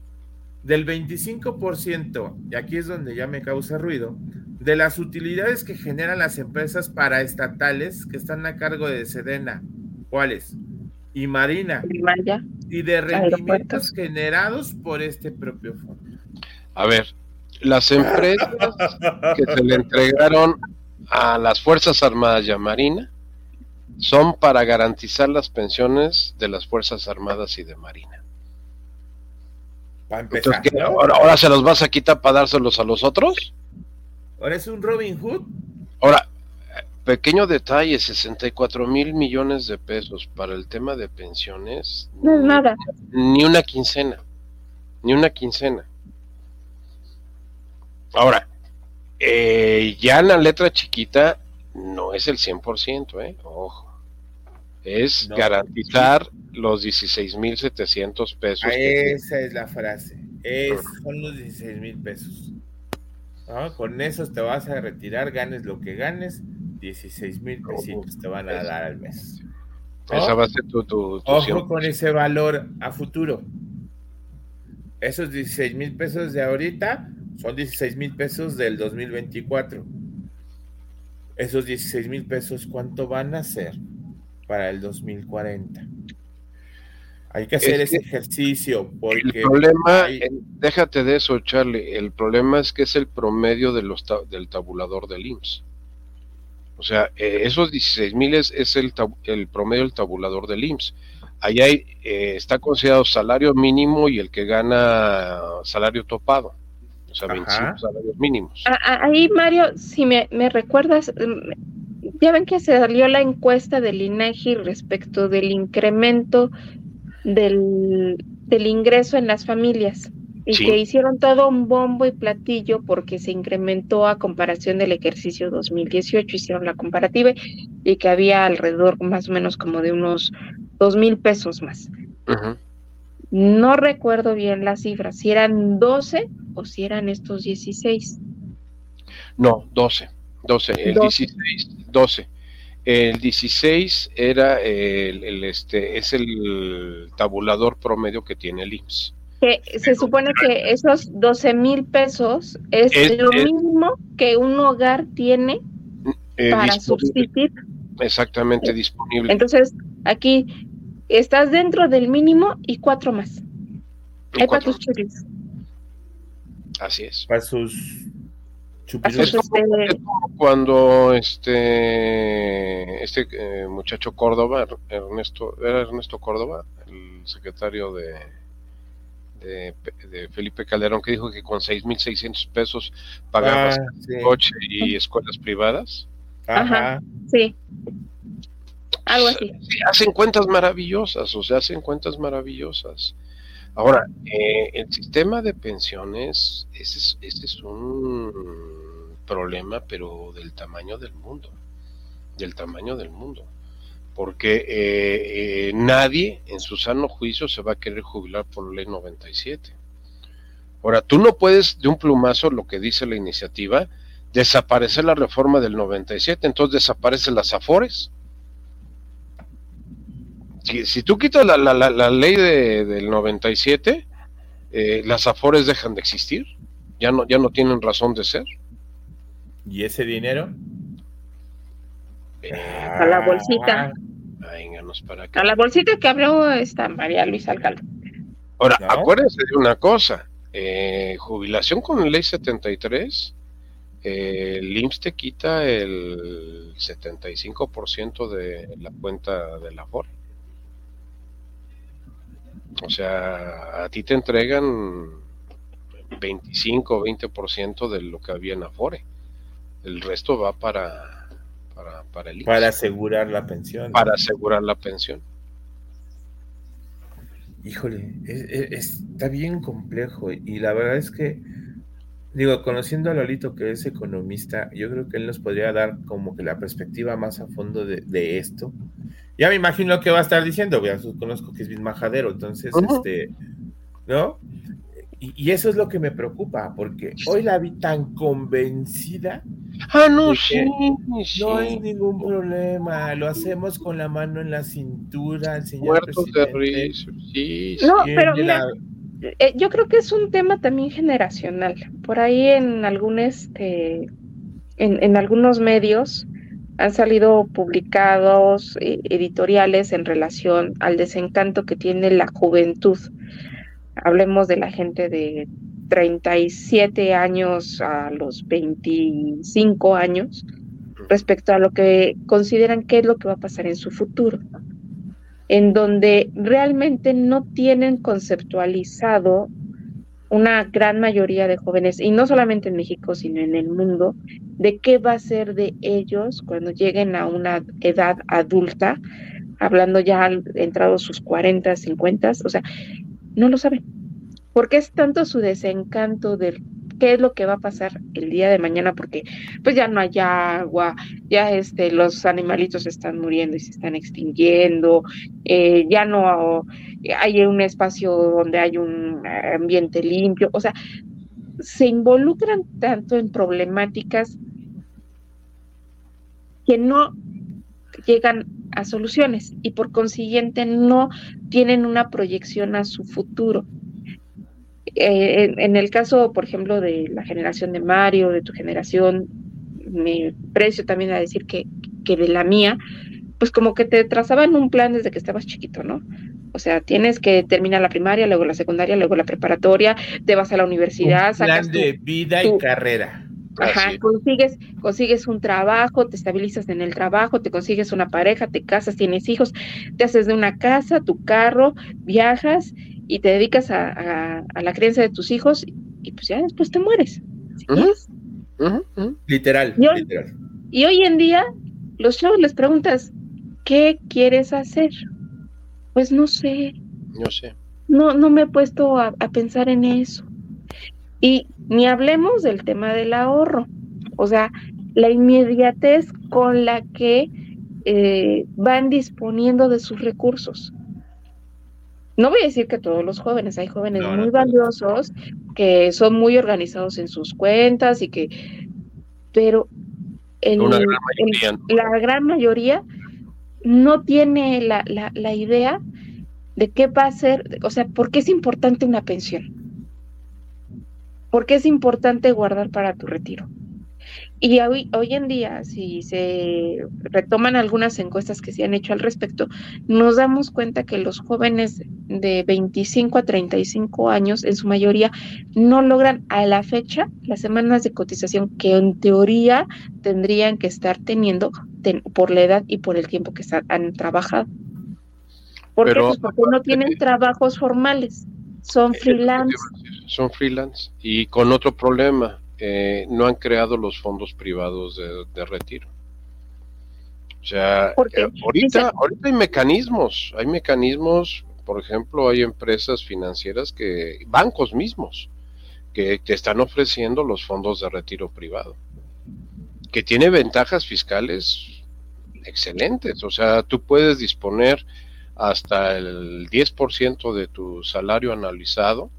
del 25%, y aquí es donde ya me causa ruido, de las utilidades que generan las empresas paraestatales que están a cargo de Sedena. ¿Cuáles? y Marina y de rendimientos generados por este propio fondo. A ver, las empresas que se le entregaron a las Fuerzas Armadas y a Marina son para garantizar las pensiones de las Fuerzas Armadas y de Marina. Para empezar, ahora, ahora, se los vas a quitar para dárselos a los otros? Ahora es un Robin Hood. Ahora, Pequeño detalle, 64 mil millones de pesos para el tema de pensiones. No es nada. Ni una quincena, ni una quincena. Ahora, eh, ya en la letra chiquita no es el 100%, ¿eh? Ojo. Es garantizar los 16 mil 700 pesos. Ah, esa es la frase. Es, son los 16 mil pesos. Con esos te vas a retirar, ganes lo que ganes 16 mil pesitos te van a dar al mes. Esa va a ser tu, tu, tu Ojo 100%. con ese valor a futuro. Esos 16 mil pesos de ahorita son 16 mil pesos del 2024. Esos 16 mil pesos, ¿cuánto van a ser para el 2040? Hay que hacer Es ese que ejercicio porque El problema, hay- déjate de eso, Charlie. El problema es que es el promedio de los ta- del tabulador del IMSS. O sea, eh, esos 16 mil es, es el, el promedio del tabulador del IMSS. Ahí hay, eh, está considerado salario mínimo y el que gana salario topado. O sea, Ajá. 25 salarios mínimos. A- a- Ahí, Mario, si me, me recuerdas, mm, ya ven que se salió la encuesta del INEGI respecto del incremento del, del ingreso en las familias y Sí. que hicieron todo un bombo y platillo porque se incrementó a comparación del ejercicio 2018, hicieron la comparativa y que había alrededor más o menos como de unos dos mil pesos más. No recuerdo bien las cifras, si eran 12 o si eran estos 16. No, 12. 12. El 12. 16, 12. El 16 era el, el, este, es el tabulador promedio que tiene el IMSS. Que se supone que esos 12 mil pesos es, Es- lo es- mínimo que un hogar tiene Eh, para subsistir. Exactamente disponible. Entonces, aquí estás dentro del mínimo y cuatro más. Y Hay para cuatro- tus chulis. Así es. para Para sus, Es como, es como cuando este este eh, muchacho Córdoba, Ernesto, era Ernesto Córdoba, el secretario de, de, de Felipe Calderón, que dijo que con 6.600 pesos pagabas Ah, sí. coche y escuelas privadas. Ajá. sí. Algo así. Sí, hacen cuentas maravillosas, o sea, hacen cuentas maravillosas. Ahora, eh, el sistema de pensiones, ese es, es un problema, pero del tamaño del mundo, del tamaño del mundo. Porque eh, eh, nadie en su sano juicio se va a querer jubilar por ley 97. Ahora, tú no puedes de un plumazo, lo que dice la iniciativa, desaparecer la reforma del 97, entonces desaparecen las afores. Si, si tú quitas la, la, la, la ley de, del 97, eh, las afores dejan de existir, ya no, ya no tienen razón de ser. ¿Y ese dinero? Eh, A la bolsita. Vénganos para acá. A la bolsita que abrió esta María Luisa Alcalde. Ahora, ¿No? acuérdense de una cosa, eh, jubilación con ley 73, eh, el IMSS te quita el 75% de la cuenta de la. O sea, a ti te entregan 25 o 20% de lo que había en Afore. El resto va para, para, para el IMSS, para asegurar la pensión. para asegurar la pensión. Híjole, es- es- está bien complejo y la verdad es que, digo, conociendo a Lolito que es economista, yo creo que él nos podría dar como que la perspectiva más a fondo de, de esto. Ya me imagino lo que va a estar diciendo, ya conozco que es bien majadero, entonces, este, ¿no? Y, y eso es lo que me preocupa, porque hoy la vi tan convencida, Ah, no, ¿De sí, no hay ningún problema, lo hacemos con la mano en la cintura, el señor Muertos de presidente. risa. Sí, sí. No, ¿Quién pero mira? mira, eh, yo creo que es un tema también generacional. Por ahí en algún este, en, en algunos medios han salido publicados eh, editoriales en relación al desencanto que tiene la juventud. Hablemos de la gente de 37 años a los 25 años respecto a lo que consideran que es lo que va a pasar en su futuro en donde realmente no tienen conceptualizado una gran mayoría de jóvenes, y no solamente en México, sino en el mundo, de qué va a ser de ellos cuando lleguen a una edad adulta, hablando ya entrados sus 40, 50, o sea, no lo saben. Porque es tanto su desencanto de qué es lo que va a pasar el día de mañana, porque pues ya no hay agua, ya este, los animalitos están muriendo y se están extinguiendo, eh, ya no hay un espacio donde hay un ambiente limpio, o sea, se involucran tanto en problemáticas que no llegan a soluciones y por consiguiente no tienen una proyección a su futuro. Eh, en, el caso, por ejemplo, de la generación de Mario, de tu generación, me precio también a decir que, que de la mía, pues como que te trazaban un plan desde que estabas chiquito, ¿no? O sea, tienes que terminar la primaria, luego la secundaria, luego la preparatoria, te vas a la universidad. Un plan de vida y carrera. Ajá, consigues, consigues un trabajo, te estabilizas en el trabajo, te consigues una pareja, te casas, tienes hijos, te haces de una casa, tu carro, viajas y te dedicas a, la crianza de tus hijos y pues ya después te mueres. Literal, y hoy, literal. Y hoy en día, los chavos les preguntas, ¿qué quieres hacer? Pues no sé. No sé. No, no me he puesto a, pensar en eso. Y ni hablemos del tema del ahorro. O sea, la inmediatez con la que eh, van disponiendo de sus recursos. No voy a decir que todos los jóvenes, hay jóvenes muy valiosos que son muy organizados en sus cuentas y que, pero la gran mayoría no tiene la, la, la idea de qué va a ser, o sea, por qué es importante una pensión. ¿Por qué es importante guardar para tu retiro? Y hoy, hoy en día, si se retoman algunas encuestas que se han hecho al respecto, nos damos cuenta que los jóvenes de 25 a 35 años, en su mayoría, no logran a la fecha las semanas de cotización que en teoría tendrían que estar teniendo por la edad y por el tiempo que han trabajado. ¿Por qué? Pues porque no tienen trabajos formales, son freelance. Son freelance y con otro problema, eh, no han creado los fondos privados de, retiro. O sea, eh, ahorita, ahorita hay mecanismos, hay mecanismos, por ejemplo, hay empresas financieras que, bancos mismos, que, que están ofreciendo los fondos de retiro privado, que tiene ventajas fiscales excelentes. O sea, tú puedes disponer hasta el 10% de tu salario analizado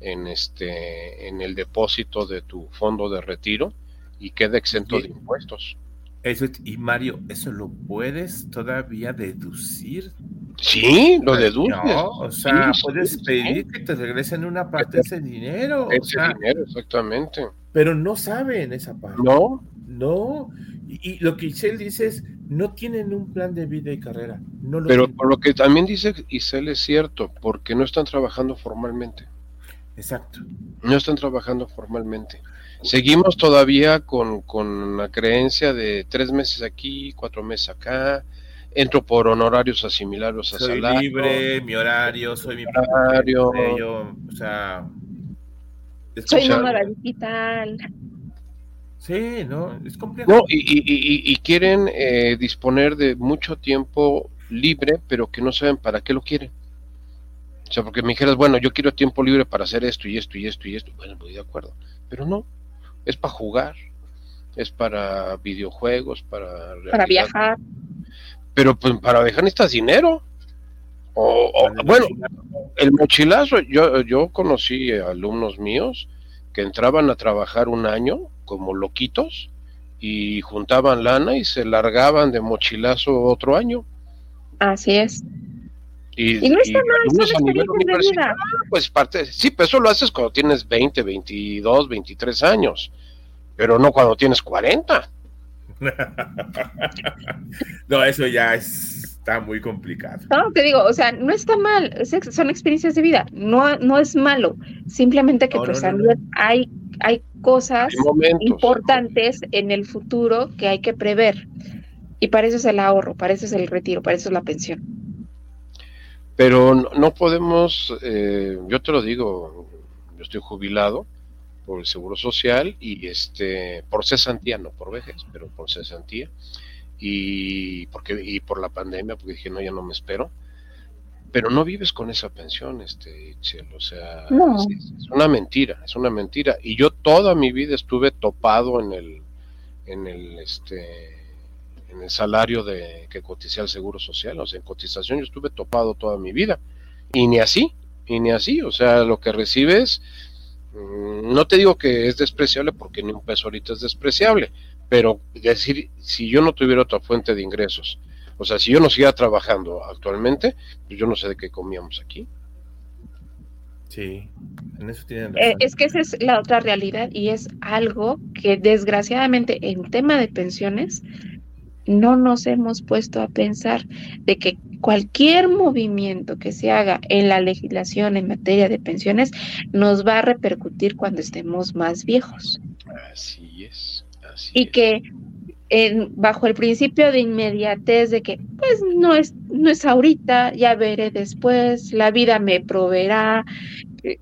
en este en el depósito de tu fondo de retiro y queda exento de impuestos. Eso, y Mario, ¿eso lo puedes todavía deducir? Sí, lo deduces. No, o sea, puedes pedir que te regresen una parte de ese dinero. Ese dinero, exactamente. Pero no saben esa parte. No. No. Y, lo que Isel dice es, no tienen un plan de vida y carrera. No Pero por lo que también dice Isel es cierto, porque no están trabajando formalmente. Exacto. No están trabajando formalmente. Seguimos todavía con, con la creencia de tres meses aquí, cuatro meses acá, entro por honorarios asimilados a soy libre, mi horario, soy mi horario. o sea, soy nómada digital. Sí, no, es complejo. No, y, y, y, quieren eh, disponer de mucho tiempo libre, pero que no saben para qué lo quieren. O sea, porque me dijeras, bueno, yo quiero tiempo libre para hacer esto y esto y esto y esto. Bueno, voy de acuerdo. Pero no, es para jugar, es para videojuegos, para... Para viajar. Pero pues para viajar necesitas dinero. O, bueno, el mochilazo, yo, yo conocí alumnos míos que entraban a trabajar un año como loquitos y juntaban lana y se largaban de mochilazo otro año. Así es. Y, no está mal, son experiencias de vida. Pues parte, sí, pero eso lo haces cuando tienes 20, 22, 23 años, pero no cuando tienes 40. no, eso ya está muy complicado. No, te digo, o sea, no está mal, son experiencias de vida, no, no es malo, simplemente que pues también hay, hay cosas importantes en el futuro que hay que prever. Y para eso es el ahorro, para eso es el retiro, para eso es la pensión. Pero no, podemos, eh, yo te lo digo, yo estoy jubilado por el Seguro Social y este por cesantía, no por vejez, pero por cesantía. Y porque y por la pandemia, porque dije no ya no me espero, pero no vives con esa pensión, este o sea, es, una mentira, es una mentira. Y yo toda mi vida estuve topado en el en el este en el salario de que coticé al Seguro Social, o sea, en cotización yo estuve topado toda mi vida, y ni así, y ni así, o sea, lo que recibes, mm, no te digo que es despreciable porque ni un peso ahorita es despreciable, pero decir, si yo no tuviera otra fuente de ingresos, O sea, si yo no siguiera trabajando actualmente, pues yo no sé de qué comíamos aquí. Sí, en eso tienen eh, razón. es que esa es la otra realidad y es algo que desgraciadamente en tema de pensiones no nos hemos puesto a pensar de que cualquier movimiento que se haga en la legislación en materia de pensiones nos va a repercutir cuando estemos más viejos. Así es. Así y que en, bajo el principio de inmediatez de que pues no es no es ahorita, ya veré después, la vida me proveerá, eh,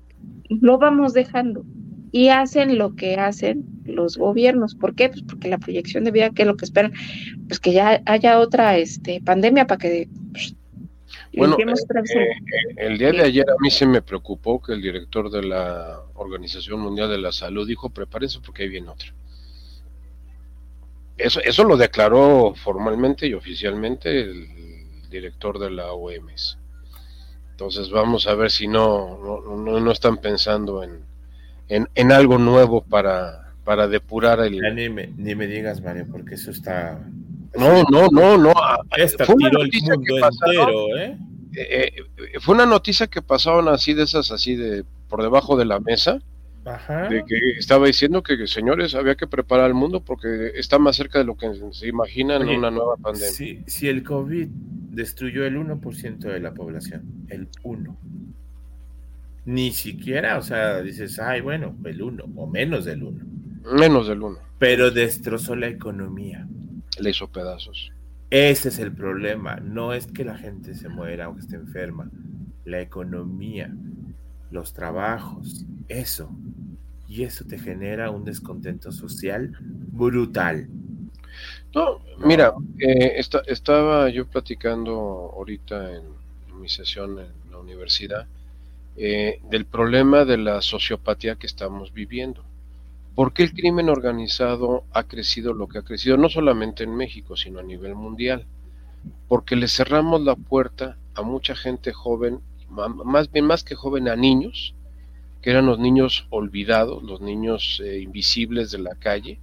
lo vamos dejando y hacen lo que hacen los gobiernos. ¿Por qué? Pues porque la proyección de vida, que es lo que esperan? Pues que ya haya otra este, pandemia para que... Pues, bueno, eh, eh, el día de ayer a mí se me preocupó que el director de la Organización Mundial de la Salud dijo, prepárense porque ahí viene otra. Eso, eso lo declaró formalmente y oficialmente el director de la OMS. Entonces vamos a ver si no, no, no están pensando en, en, en algo nuevo para, para depurar el... ni, me, ni me digas, Mario, porque eso está... No, no, no, no. Esta fue tiró el mundo entero, ¿eh? ¿eh? Eh, Fue una noticia que pasaron así de esas, así de por debajo de la mesa, Ajá. de que estaba diciendo que, señores, había que preparar al mundo porque está más cerca de lo que se imagina en una nueva pandemia. Si, si el COVID destruyó el 1% de la población, el 1%, ni siquiera, o sea, dices, ay, bueno, el 1 o menos del 1. Menos del 1. Pero destrozó la economía. Le hizo pedazos. Ese es el problema. No es que la gente se muera o que esté enferma. La economía, los trabajos, eso. Y eso te genera un descontento social brutal. No, mira, eh, estaba yo platicando ahorita en mi sesión en la universidad eh, del problema de la sociopatía que estamos viviendo. ¿Por qué el crimen organizado ha crecido lo que ha crecido, no solamente en México, sino a nivel mundial? Porque le cerramos la puerta a mucha gente joven, más bien más que joven, a niños, que eran los niños olvidados, los niños eh, invisibles de la calle,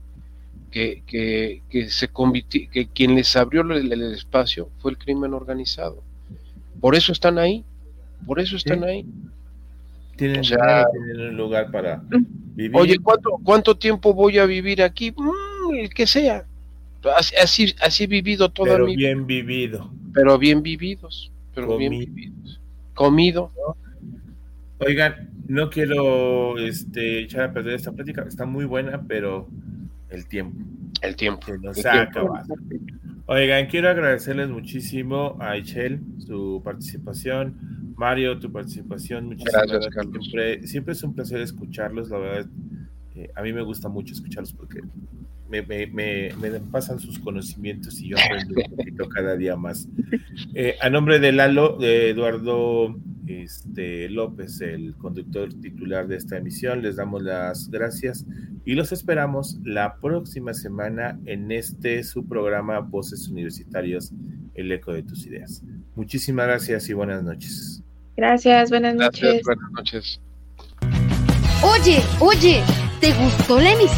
que, que, que se que quien les abrió el, el, espacio fue el crimen organizado. Por eso están ahí, por eso están ¿Sí? ahí. Tienen, o sea, tienen, un lugar para vivir. Oye, ¿cuánto, ¿cuánto tiempo voy a vivir aquí? Mm, el que sea. Así, así he vivido toda pero mi bien vivido. Pero bien vividos. Pero Comido. bien vividos. Comido. Oigan, no quiero este, echar a perder esta plática, está muy buena, pero el tiempo. El tiempo. Se nos el ha tiempo. acabado. Oigan, quiero agradecerles muchísimo a Ichel su participación, Mario, tu participación. Muchísimas gracias. gracias. Siempre, siempre, es un placer escucharlos, la verdad. Eh, a mí me gusta mucho escucharlos porque me, me, me, me, pasan sus conocimientos y yo aprendo un poquito cada día más. Eh, a nombre de Lalo, de Eduardo este, López, el conductor titular de esta emisión, les damos las gracias y los esperamos la próxima semana en este su programa Voces Universitarios, el eco de tus ideas. Muchísimas gracias y buenas noches. Gracias, buenas noches. Gracias, buenas noches. Oye, oye, ¿te gustó la emisión?